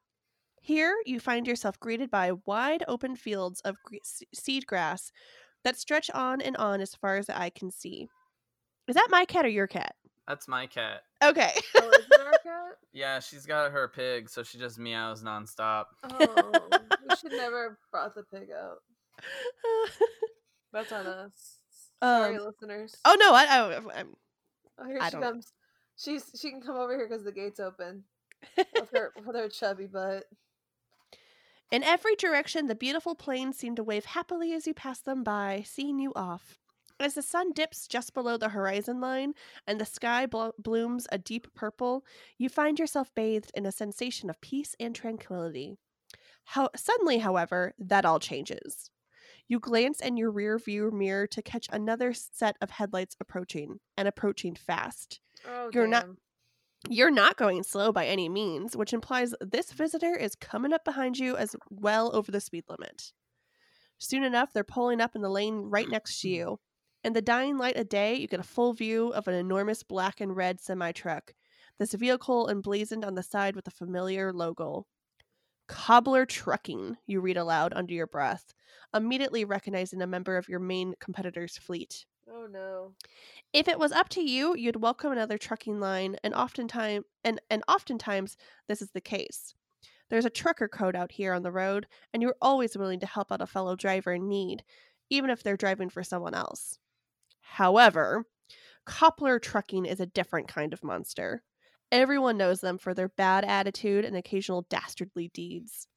Here, you find yourself greeted by wide open fields of gre- seed grass that stretch on and on as far as the eye can see. Is that my cat or your cat? That's my cat. Okay. Oh, is it our cat? Yeah, she's got her pig, so she just meows nonstop. Oh, we should never have brought the pig out. That's on us. Sorry, Um, listeners. oh no, I, I, I'm Oh, here I she don't- comes. She's she can come over here because the gate's open with her with her chubby butt. In every direction, the beautiful plains seem to wave happily as you pass them by, seeing you off. As the sun dips just below the horizon line and the sky blo- blooms a deep purple, you find yourself bathed in a sensation of peace and tranquility. How- suddenly, however, that all changes. You glance in your rear view mirror to catch another set of headlights approaching, and approaching fast. Oh, You're not- You're not going slow by any means, which implies this visitor is coming up behind you as well over the speed limit. Soon enough, they're pulling up in the lane right next to you. In the dying light of day, you get a full view of an enormous black and red semi truck. This vehicle emblazoned on the side with a familiar logo. Cobbler Trucking, you read aloud under your breath, immediately recognizing a member of your main competitor's fleet. Oh no. If it was up to you, you'd welcome another trucking line, and oftentimes and, and oftentimes this is the case. There's a trucker code out here on the road, and you're always willing to help out a fellow driver in need, even if they're driving for someone else. However, Cobbler Trucking is a different kind of monster. Everyone knows them for their bad attitude and occasional dastardly deeds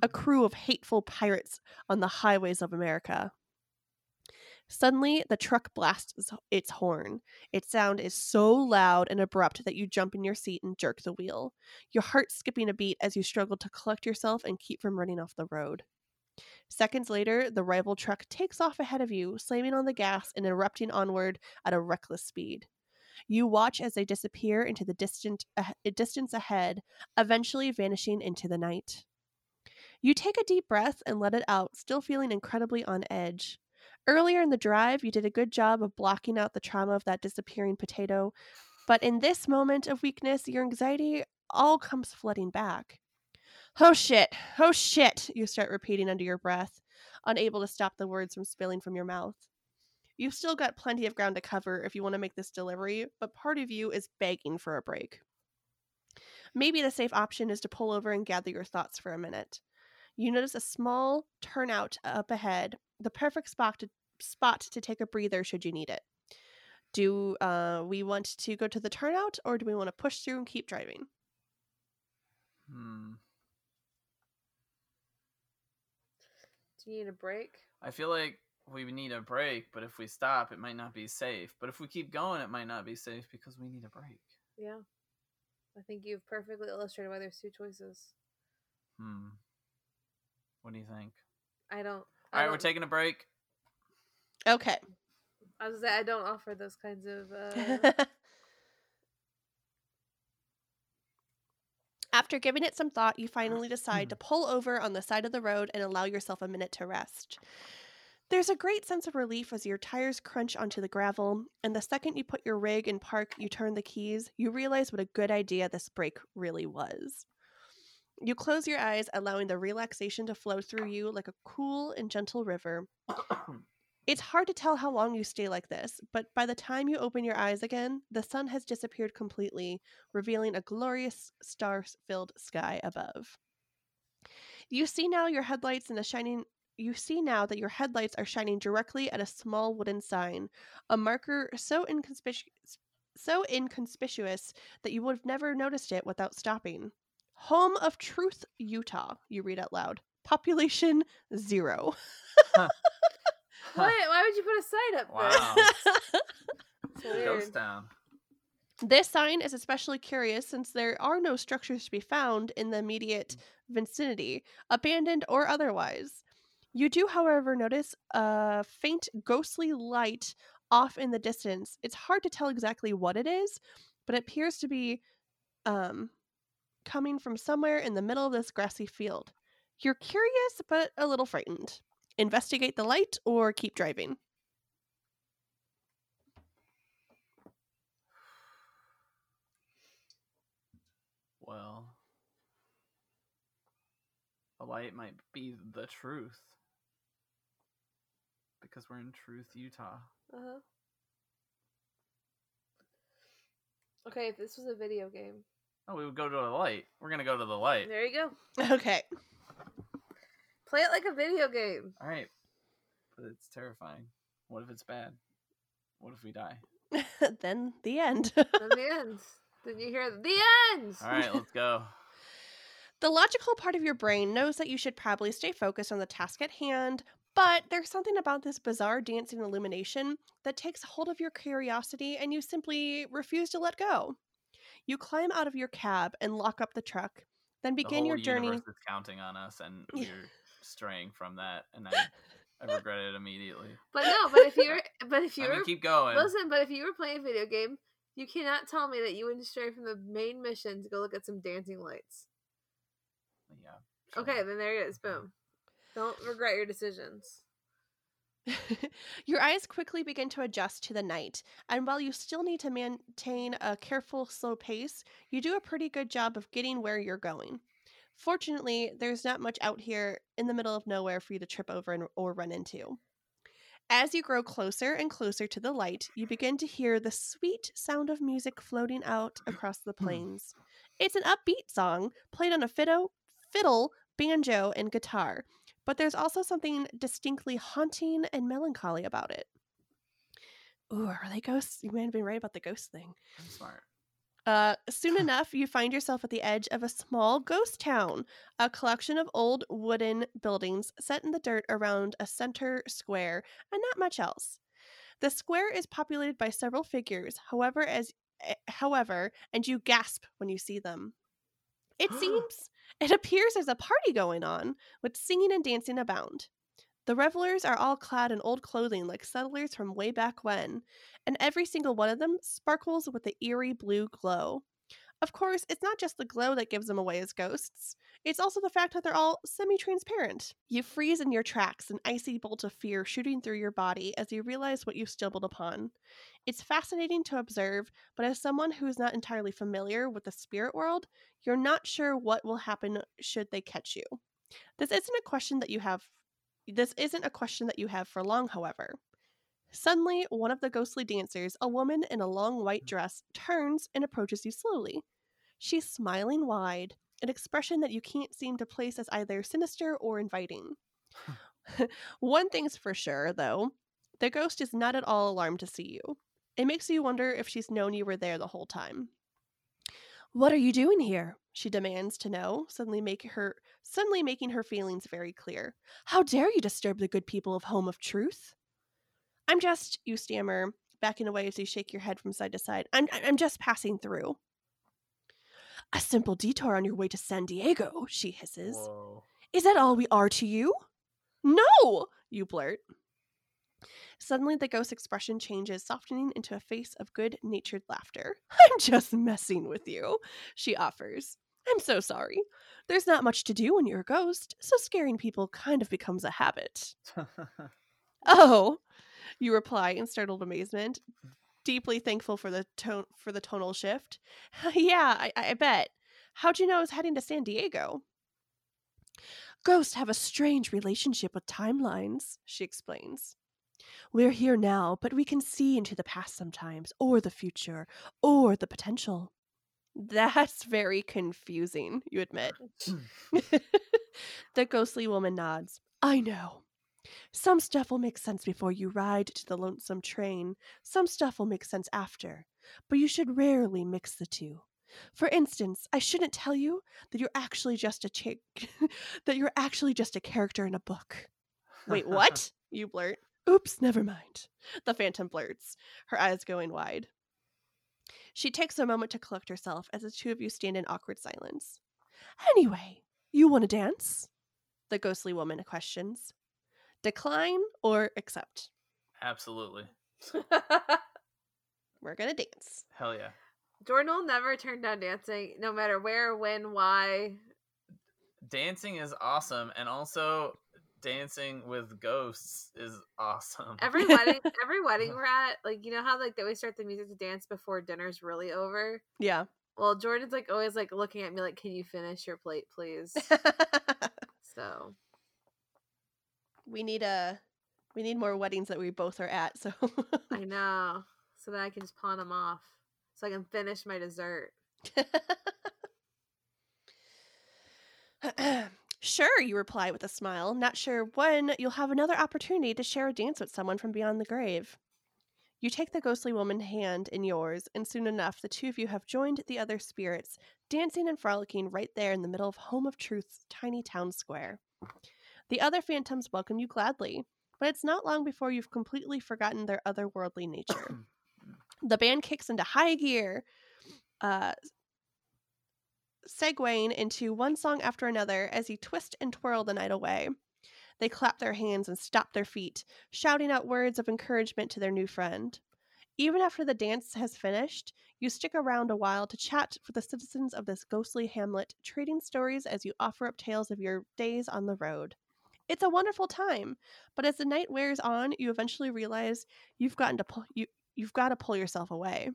a mm. crew of hateful pirates on the highways of America. Suddenly, the truck blasts its horn. Its sound is so loud and abrupt that you jump in your seat and jerk the wheel, your heart skipping a beat as you struggle to collect yourself and keep from running off the road. Seconds later, the rival truck takes off ahead of you, slamming on the gas and erupting onward at a reckless speed. You watch as they disappear into the distant ah- distance ahead, eventually vanishing into the night. You take a deep breath and let it out, still feeling incredibly on edge. Earlier in the drive, you did a good job of blocking out the trauma of that disappearing potato, but in this moment of weakness, your anxiety all comes flooding back. Oh shit, oh shit, you start repeating under your breath, unable to stop the words from spilling from your mouth. You've still got plenty of ground to cover if you want to make this delivery, but part of you is begging for a break. Maybe the safe option is to pull over and gather your thoughts for a minute. You notice a small turnout up ahead, the perfect spot to, spot to take a breather should you need it. Do uh, we want to go to the turnout or do we want to push through and keep driving? Hmm. Do you need a break? I feel like we need a break, but if we stop, it might not be safe. But if we keep going, it might not be safe because we need a break. Yeah. I think you've perfectly illustrated why there's two choices. Hmm. What do you think? I don't. All right, I right, we're taking a break. Okay. I was say I don't offer those kinds of. Uh, After giving it some thought, you finally decide to pull over on the side of the road and allow yourself a minute to rest. There's a great sense of relief as your tires crunch onto the gravel, and the second you put your rig in park, you turn the keys, you realize what a good idea this break really was. You close your eyes, allowing the relaxation to flow through you like a cool and gentle river. It's hard to tell how long you stay like this, but by the time you open your eyes again, the sun has disappeared completely, revealing a glorious star filled sky above. You see now your headlights in the shining you see now that your headlights are shining directly at a small wooden sign, a marker so inconspicuous so inconspicuous that you would have never noticed it without stopping. Home of Truth, Utah, you read out loud. Population zero. why? Why would you put a sign up there? It's weird. Ghost town. This sign is especially curious since there are no structures to be found in the immediate mm. vicinity, abandoned or otherwise. You do, however, notice a faint ghostly light off in the distance. It's hard to tell exactly what it is, but it appears to be um, coming from somewhere in the middle of this grassy field. You're curious, but a little frightened. Investigate the light or keep driving. Well, the light might be the truth. Because we're in Truth, Utah. Uh-huh. Okay, if this was a video game, Oh, we would go to the light. We're gonna go to the light. there you go. Okay. Play it like a video game. All right. But it's terrifying. What if it's bad? What if we die? then the end. Then the end. Then you hear the end. All right, let's go. The logical part of your brain knows that you should probably stay focused on the task at hand, but there's something about this bizarre dancing illumination that takes hold of your curiosity and you simply refuse to let go. You climb out of your cab and lock up the truck, then The begin whole your journey. universe is counting on us, and Yeah. we're straying from that, and I, I regret it immediately. But no, but if you're, but if you're, mean, keep going. listen, but if you were playing a video game, you cannot tell me that you wouldn't stray from the main mission to go look at some dancing lights. Yeah. sure. Okay, then there it is. Boom. Don't regret your decisions. your eyes quickly begin to adjust to the night, and while you still need to maintain a careful, slow pace, you do a pretty good job of getting where you're going. Fortunately, there's not much out here in the middle of nowhere for you to trip over and, or run into. As you grow closer and closer to the light, you begin to hear the sweet sound of music floating out across the hmm. plains. It's an upbeat song played on a fiddle, fiddle, banjo, and guitar, but there's also something distinctly haunting and melancholy about it. Ooh, are they ghosts? You might have been right about the ghost thing. I'm smart. Uh, soon enough, you find yourself at the edge of a small ghost town, a collection of old wooden buildings set in the dirt around a center square, and not much else. The square is populated by several figures, however, as eh, however, and you gasp when you see them. It seems it appears there's a party going on, with singing and dancing abound. The revelers are all clad in old clothing like settlers from way back when, and every single one of them sparkles with the eerie blue glow. Of course, it's not just the glow that gives them away as ghosts, it's also the fact that they're all semi transparent. You freeze in your tracks, an icy bolt of fear shooting through your body as you realize what you've stumbled upon. It's fascinating to observe, but as someone who is not entirely familiar with the spirit world, you're not sure what will happen should they catch you. This isn't a question that you have this isn't a question that you have for long, however. Suddenly, one of the ghostly dancers, a woman in a long white dress, turns and approaches you slowly. She's smiling wide, an expression that you can't seem to place as either sinister or inviting. one thing's for sure, though the ghost is not at all alarmed to see you. It makes you wonder if she's known you were there the whole time. What are you doing here? She demands to know, suddenly make her suddenly making her feelings very clear. How dare you disturb the good people of Home of Truth? I'm just, you stammer, backing away as you shake your head from side to side. I'm I'm just passing through. A simple detour on your way to San Diego, she hisses. Whoa. Is that all we are to you? No, you blurt. Suddenly, the ghost's expression changes, softening into a face of good natured laughter. I'm just messing with you, she offers. I'm so sorry. There's not much to do when you're a ghost, so scaring people kind of becomes a habit. Oh, you reply in startled amazement, deeply thankful for the tone for the tonal shift. yeah, I, I bet. How'd you know I was heading to San Diego? Ghosts have a strange relationship with timelines, she explains. We're here now, but we can see into the past sometimes, or the future, or the potential. That's very confusing, you admit. the ghostly woman nods. I know. Some stuff will make sense before you ride to the lonesome train. Some stuff will make sense after. But you should rarely mix the two. For instance, I shouldn't tell you that you're actually just a chick that you're actually just a character in a book. Wait, what? you blurt. Oops, never mind. The phantom blurts, her eyes going wide. She takes a moment to collect herself as the two of you stand in awkward silence. Anyway, you want to dance? The ghostly woman questions. Decline or accept? Absolutely. We're gonna dance. Hell yeah. Jordan will never turn down dancing, no matter where, when, why. Dancing is awesome, and also dancing with ghosts is awesome. Every wedding, every wedding we're at, like you know how like they always start the music to dance before dinner's really over. Yeah. Well, Jordan's like always like looking at me like, "Can you finish your plate, please?" so we need a we need more weddings that we both are at. So I know, so that I can just pawn them off, so I can finish my dessert. sure, you reply with a smile, not sure when you'll have another opportunity to share a dance with someone from beyond the grave. You take the ghostly woman's hand in yours, and soon enough, the two of you have joined the other spirits, dancing and frolicking right there in the middle of Home of Truth's tiny town square. The other phantoms welcome you gladly, but it's not long before you've completely forgotten their otherworldly nature. the band kicks into high gear, uh, segueing into one song after another as you twist and twirl the night away. They clap their hands and stomp their feet, shouting out words of encouragement to their new friend. Even after the dance has finished, you stick around a while to chat with the citizens of this ghostly hamlet, trading stories as you offer up tales of your days on the road. It's a wonderful time, but as the night wears on, you eventually realize you've gotten to pull you you've got to pull yourself away.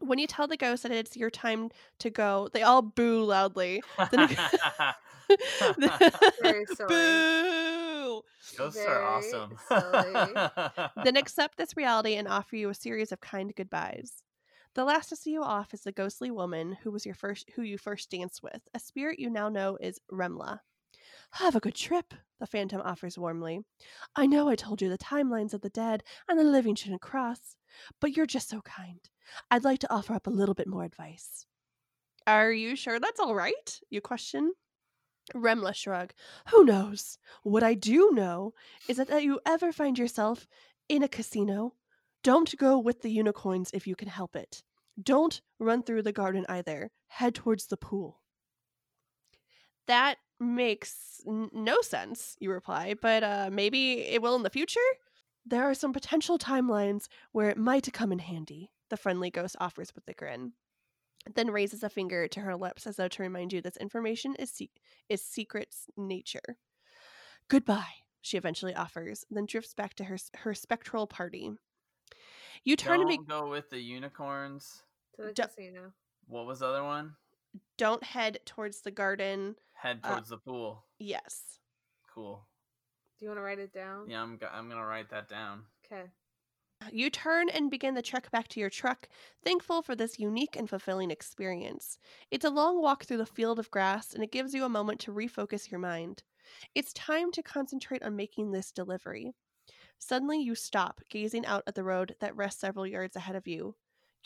When you tell the ghost that it's your time to go, they all boo loudly. The- Very silly. boo! Ghosts Very are awesome. then accept this reality and offer you a series of kind goodbyes. The last to see you off is the ghostly woman who was your first who you first danced with, a spirit you now know is Remla. Have a good trip, the phantom offers warmly. I know I told you the timelines of the dead and the living shouldn't cross, but you're just so kind. I'd like to offer up a little bit more advice. Are you sure that's all right? You question. Remla shrug. Who knows? What I do know is that, that you ever find yourself in a casino, don't go with the unicorns if you can help it. Don't run through the garden either. Head towards the pool. That makes n- no sense, you reply, but uh, maybe it will in the future? There are some potential timelines where it might come in handy, the friendly ghost offers with a grin then raises a finger to her lips as though to remind you this information is se- is secret's nature. Goodbye, she eventually offers, then drifts back to her her spectral party. You turn Don't and be- go with the unicorns. To the Du- casino. What was the other one? don't head towards the garden. Head Uh, towards the pool. Yes. Cool. Do you want to write it down? Yeah, I'm. go- I'm gonna write that down. Okay. You turn and begin the trek back to your truck, thankful for this unique and fulfilling experience. It's a long walk through the field of grass, and it gives you a moment to refocus your mind. It's time to concentrate on making this delivery. Suddenly, you stop, gazing out at the road that rests several yards ahead of you.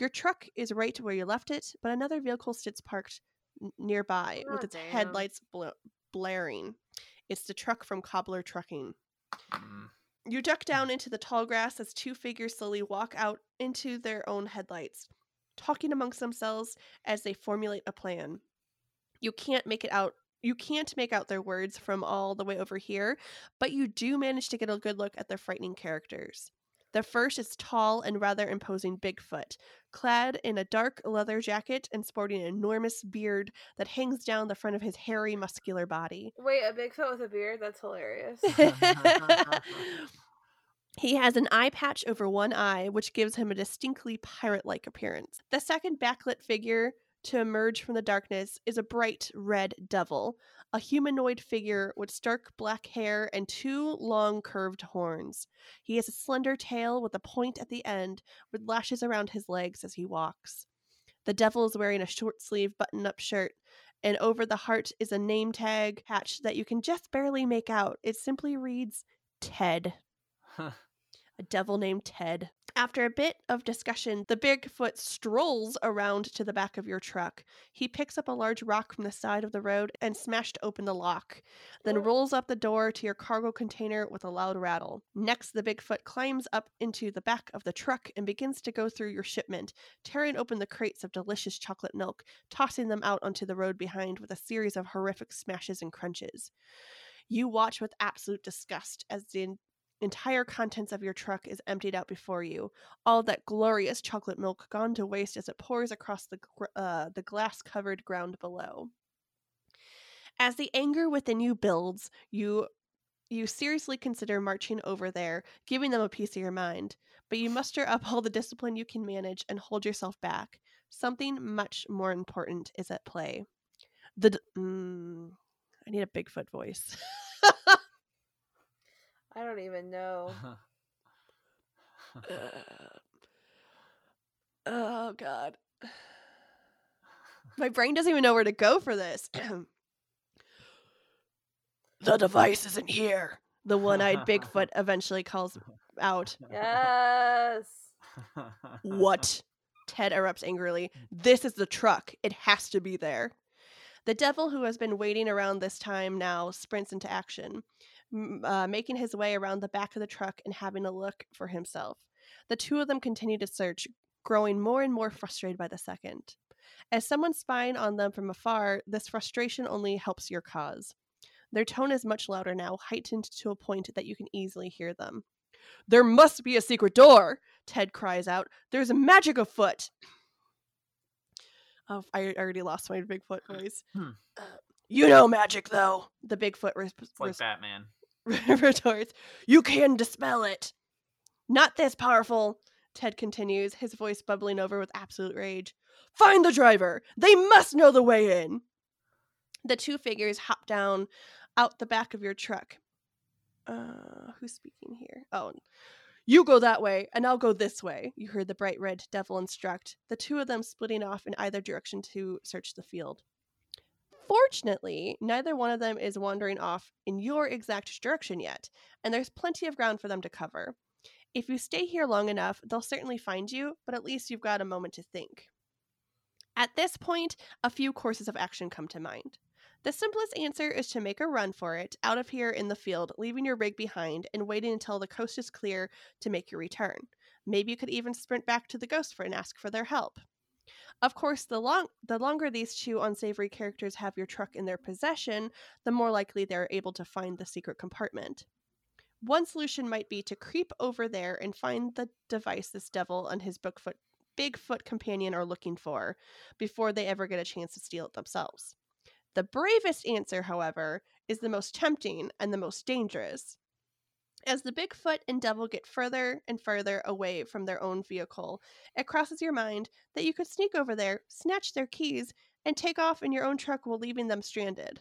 Your truck is right where you left it, but another vehicle sits parked n- nearby with Oh, its damn. headlights bl- blaring. It's the truck from Cobbler Trucking. Mm. You duck down into the tall grass as two figures slowly walk out into their own headlights. talking amongst themselves as they formulate a plan. You can't make it out. You can't make out their words from all the way over here, but you do manage to get a good look at their frightening characters. The first is tall and rather imposing Bigfoot, clad in a dark leather jacket and sporting an enormous beard that hangs down the front of his hairy, muscular body. Wait, a Bigfoot with a beard? That's hilarious. He has an eye patch over one eye, which gives him a distinctly pirate like appearance. The second backlit figure to emerge from the darkness is a bright red devil, a humanoid figure with stark black hair and two long curved horns. He has a slender tail with a point at the end, with lashes around his legs as he walks. The devil is wearing a short sleeve button up shirt, and over the heart is a name tag patch that you can just barely make out. It simply reads Ted a devil named Ted. After a bit of discussion, the Bigfoot strolls around to the back of your truck. He picks up a large rock from the side of the road and smashed open the lock, then rolls up the door to your cargo container with a loud rattle. Next, the Bigfoot climbs up into the back of the truck and begins to go through your shipment, tearing open the crates of delicious chocolate milk, tossing them out onto the road behind with a series of horrific smashes and crunches. You watch with absolute disgust as the entire contents of your truck is emptied out before you. All that glorious chocolate milk gone to waste as it pours across the uh, the glass covered ground below. As the anger within you builds, you you seriously consider marching over there, giving them a piece of your mind. But you muster up all the discipline you can manage and hold yourself back. Something much more important is at play. The d- mm, I need a Bigfoot voice. I don't even know. Uh, oh god. My brain doesn't even know where to go for this. the device isn't here. The one-eyed Bigfoot eventually calls out. Yes. What? Ted erupts angrily. This is the truck. It has to be there. The devil, who has been waiting around this time now, sprints into action, uh, making his way around the back of the truck and having a look for himself. The two of them continue to search, growing more and more frustrated by the second. As someone spying on them from afar, this frustration only helps your cause. Their tone is much louder now, heightened to a point that you can easily hear them. There must be a secret door, Ted cries out. There's magic afoot. Oh, I already lost my Bigfoot voice. Hmm. Uh, you know magic, though. The Bigfoot res- It's like res- Batman. retorts. You can dispel it. Not this powerful, Ted continues, his voice bubbling over with absolute rage. Find the driver. They must know the way in. The two figures hop down out the back of your truck. Uh, who's speaking here? Oh, you go that way, and I'll go this way. You heard the bright red devil instruct, the two of them splitting off in either direction to search the field. Fortunately, neither one of them is wandering off in your exact direction yet, and there's plenty of ground for them to cover. If you stay here long enough, they'll certainly find you, but at least you've got a moment to think. At this point, a few courses of action come to mind. The simplest answer is to make a run for it out of here in the field, leaving your rig behind and waiting until the coast is clear to make your return. Maybe you could even sprint back to the ghost for and ask for their help. Of course, the long the longer these two unsavory characters have your truck in their possession, the more likely they're able to find the secret compartment. One solution might be to creep over there and find the device this devil and his Bigfoot Bigfoot companion are looking for before they ever get a chance to steal it themselves. The bravest answer, however, is the most tempting and the most dangerous. As the Bigfoot and Devil get further and further away from their own vehicle, it crosses your mind that you could sneak over there, snatch their keys, and take off in your own truck while leaving them stranded.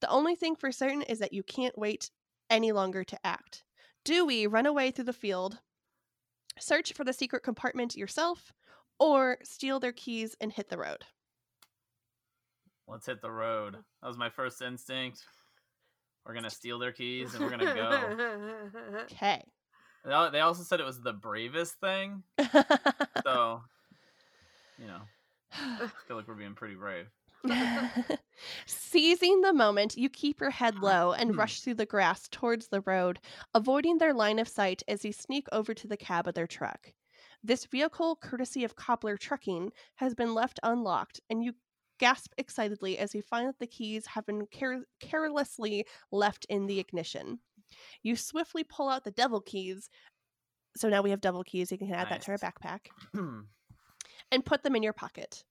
The only thing for certain is that you can't wait any longer to act. Do we run away through the field, search for the secret compartment yourself, or steal their keys and hit the road? Let's hit the road. That was my first instinct. We're gonna steal their keys and we're gonna go. Okay. They also said it was the bravest thing, so you know, I feel like we're being pretty brave. Seizing the moment, you keep your head low and hmm. rush through the grass towards the road, avoiding their line of sight as you sneak over to the cab of their truck. This vehicle, courtesy of Cobbler Trucking, has been left unlocked, and you gasp excitedly as you find that the keys have been care- carelessly left in the ignition. You swiftly pull out the devil keys. So now we have devil keys. You can add that to our backpack and put them in your pocket.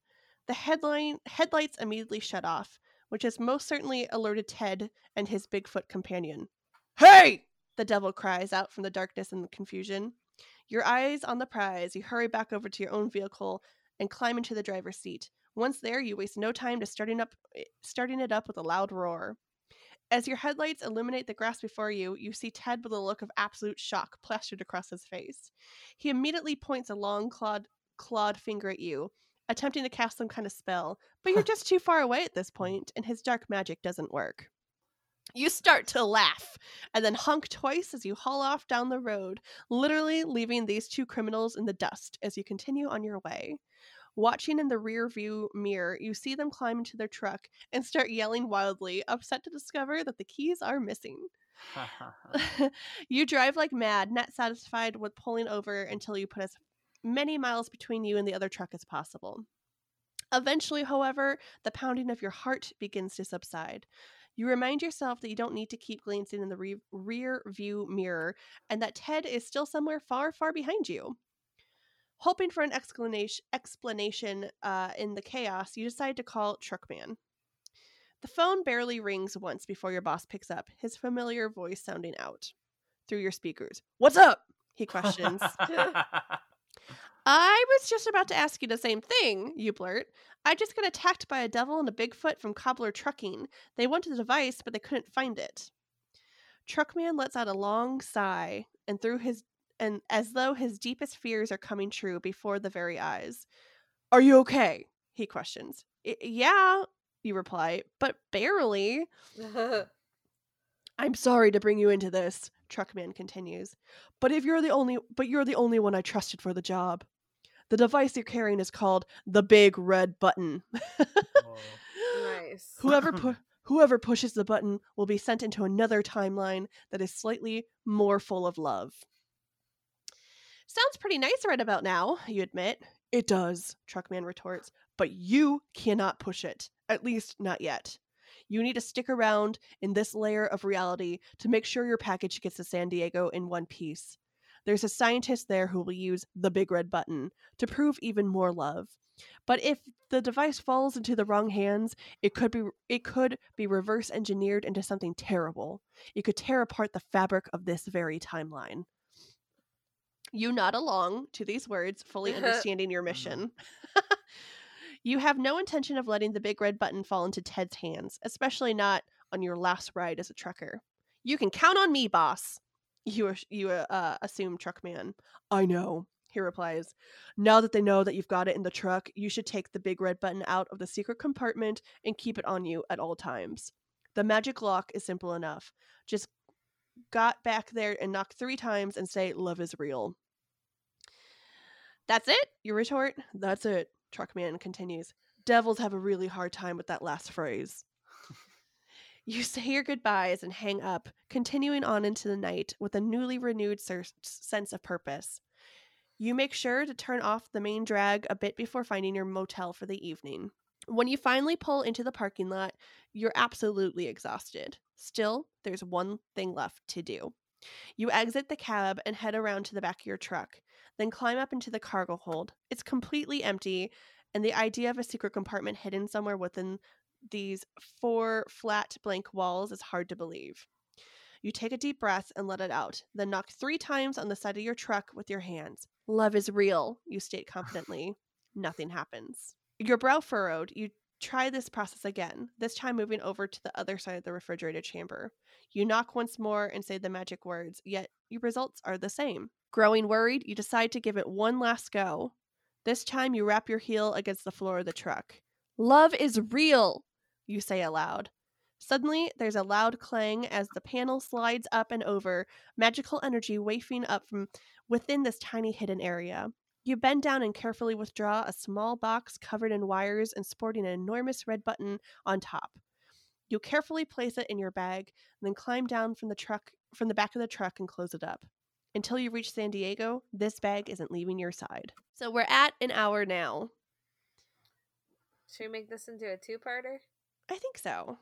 The headline headlights immediately shut off, which has most certainly alerted Ted and his Bigfoot companion. Hey! The devil cries out from the darkness and the confusion. Your eyes on the prize, you hurry back over to your own vehicle and climb into the driver's seat. Once there, you waste no time to starting up eh, starting it up with a loud roar. As your headlights illuminate the grass before you, you see Ted with a look of absolute shock plastered across his face. He immediately points a long clawed clawed finger at you, attempting to cast some kind of spell, but you're just too far away at this mm. point, and his dark magic doesn't work. You start to laugh and then honk twice as you haul off down the road, literally leaving these two criminals in the dust as you continue on your way. Watching in the rear view mirror, you see them climb into their truck and start yelling wildly, upset to discover that the keys are missing. you drive like mad, not satisfied with pulling over until you put as many miles between you and the other truck as possible. Eventually, however, the pounding of your heart begins to subside. You remind yourself that you don't need to keep glancing in the re- rear view mirror and that Ted is still somewhere far, far behind you. Hoping for an explanation, explanation uh, in the chaos, you decide to call Truckman. The phone barely rings once before your boss picks up, his familiar voice sounding out through your speakers. What's up? He questions. I was just about to ask you the same thing, you blurt. I just got attacked by a devil and a Bigfoot from Cobbler Trucking. They wanted the device, but they couldn't find it. Truckman lets out a long sigh, and through his and as though his deepest fears are coming true before the very eyes. Are you okay? He questions. Yeah, you reply, but barely. I'm sorry to bring you into this, Truckman continues. But if you're the only but you're the only one I trusted for the job. The device you're carrying is called the big red button. Oh. nice. whoever pu- whoever pushes the button will be sent into another timeline that is slightly more full of love. Sounds pretty nice right about now, you admit. It does, Truckman retorts, but you cannot push it. At least not yet. You need to stick around in this layer of reality to make sure your package gets to San Diego in one piece. There's a scientist there who will use the big red button to prove even more love. But if the device falls into the wrong hands, it could be it could be reverse engineered into something terrible. It could tear apart the fabric of this very timeline. You nod along to these words, fully understanding your mission. you have no intention of letting the big red button fall into Ted's hands, especially not on your last ride as a trucker. You can count on me, boss. You you uh, assume Truckman. I know, he replies. Now that they know that you've got it in the truck, you should take the big red button out of the secret compartment and keep it on you at all times. The magic lock is simple enough. Just got back there and knock three times and say, Love is real. That's it? You retort. That's it, Truckman continues. Devils have a really hard time with that last phrase. you say your goodbyes and hang up, continuing on into the night with a newly renewed sense of purpose. You make sure to turn off the main drag a bit before finding your motel for the evening. When you finally pull into the parking lot, you're absolutely exhausted. Still, there's one thing left to do. You exit the cab and head around to the back of your truck, then climb up into the cargo hold. It's completely empty, and the idea of a secret compartment hidden somewhere within these four flat blank walls is hard to believe. You take a deep breath and let it out, then knock three times on the side of your truck with your hands. Love is real, you state confidently. Nothing happens. Your brow furrowed, you try this process again, this time moving over to the other side of the refrigerated chamber. You knock once more and say the magic words, yet your results are the same. Growing worried, you decide to give it one last go. This time you wrap your heel against the floor of the truck. Love is real, you say aloud. Suddenly, there's a loud clang as the panel slides up and over, magical energy wafting up from within this tiny hidden area. You bend down and carefully withdraw a small box covered in wires and sporting an enormous red button on top. You carefully place it in your bag, and then climb down from the truck from the back of the truck and close it up. Until you reach San Diego, this bag isn't leaving your side. So we're at an hour now. Should we make this into a two-parter? I think so.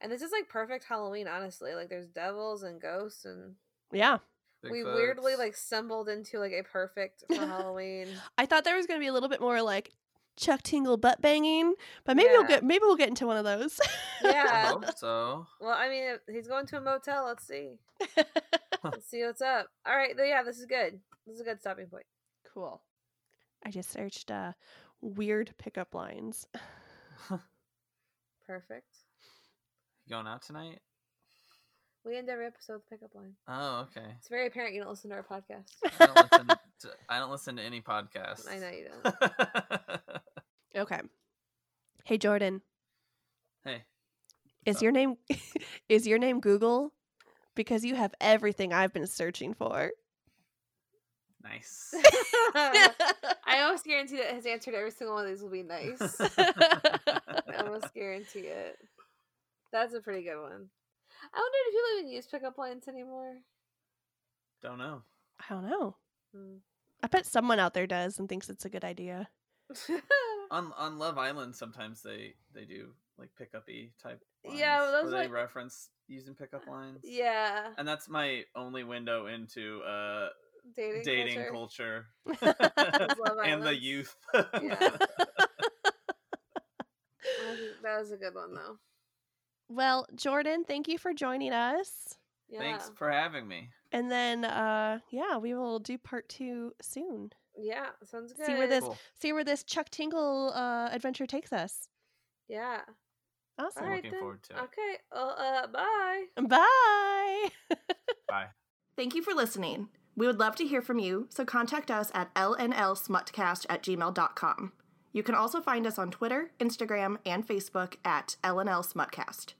And this is like perfect Halloween, honestly. Like there's devils and ghosts and Yeah. We weirdly like stumbled into like a perfect for Halloween. I thought there was going to be a little bit more like Chuck Tingle butt banging, but maybe we'll get maybe we'll get into one of those. I Yeah. hope so. Well, I mean, he's going to a motel. Let's see. Let's see what's up. All right. Yeah, this is good. This is a good stopping point. cool. I just searched uh weird pickup lines. Perfect. You going out tonight? We end every episode with a pickup line. Oh, okay. It's very apparent you don't listen to our podcast. I don't listen to, I don't listen to any podcast. I know you don't. Okay. Hey Jordan, hey, is up? your name is your name Google? Because you have everything I've been searching for. nice. I almost guarantee that his answer to every single one of these will be nice. I almost guarantee it. That's a pretty good one. I wonder if people even use pickup lines anymore. don't know. I don't know. Hmm. I bet someone out there does and thinks it's a good idea. On on Love Island, sometimes they they do like pickup-y type. Lines, Yeah, well, those where they like- reference using pickup lines. yeah, and that's my only window into uh dating, dating culture. culture, and the youth. Yeah. That was a good one though. Well, Jordan, thank you for joining us. Yeah, Thanks for having me. And then uh yeah, we will do part 2 soon. yeah, sounds good. See where this Cool. see where this Chuck Tingle uh adventure takes us. Yeah. Awesome. All right looking then. forward to it. Okay. Well, uh, bye. Bye. Bye. Thank you for listening. We would love to hear from you, so contact us at lnlsmutcast at gmail.com. You can also find us on Twitter, Instagram, and Facebook at LNL Smutcast.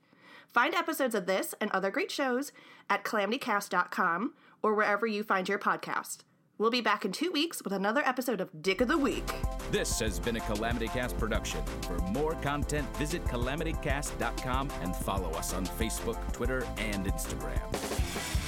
Find episodes of this and other great shows at calamitycast.com or wherever you find your podcast. We'll be back in two weeks with another episode of Dick of the Week. This has been a Calamity Cast production. For more content, visit calamitycast.com and follow us on Facebook, Twitter, and Instagram.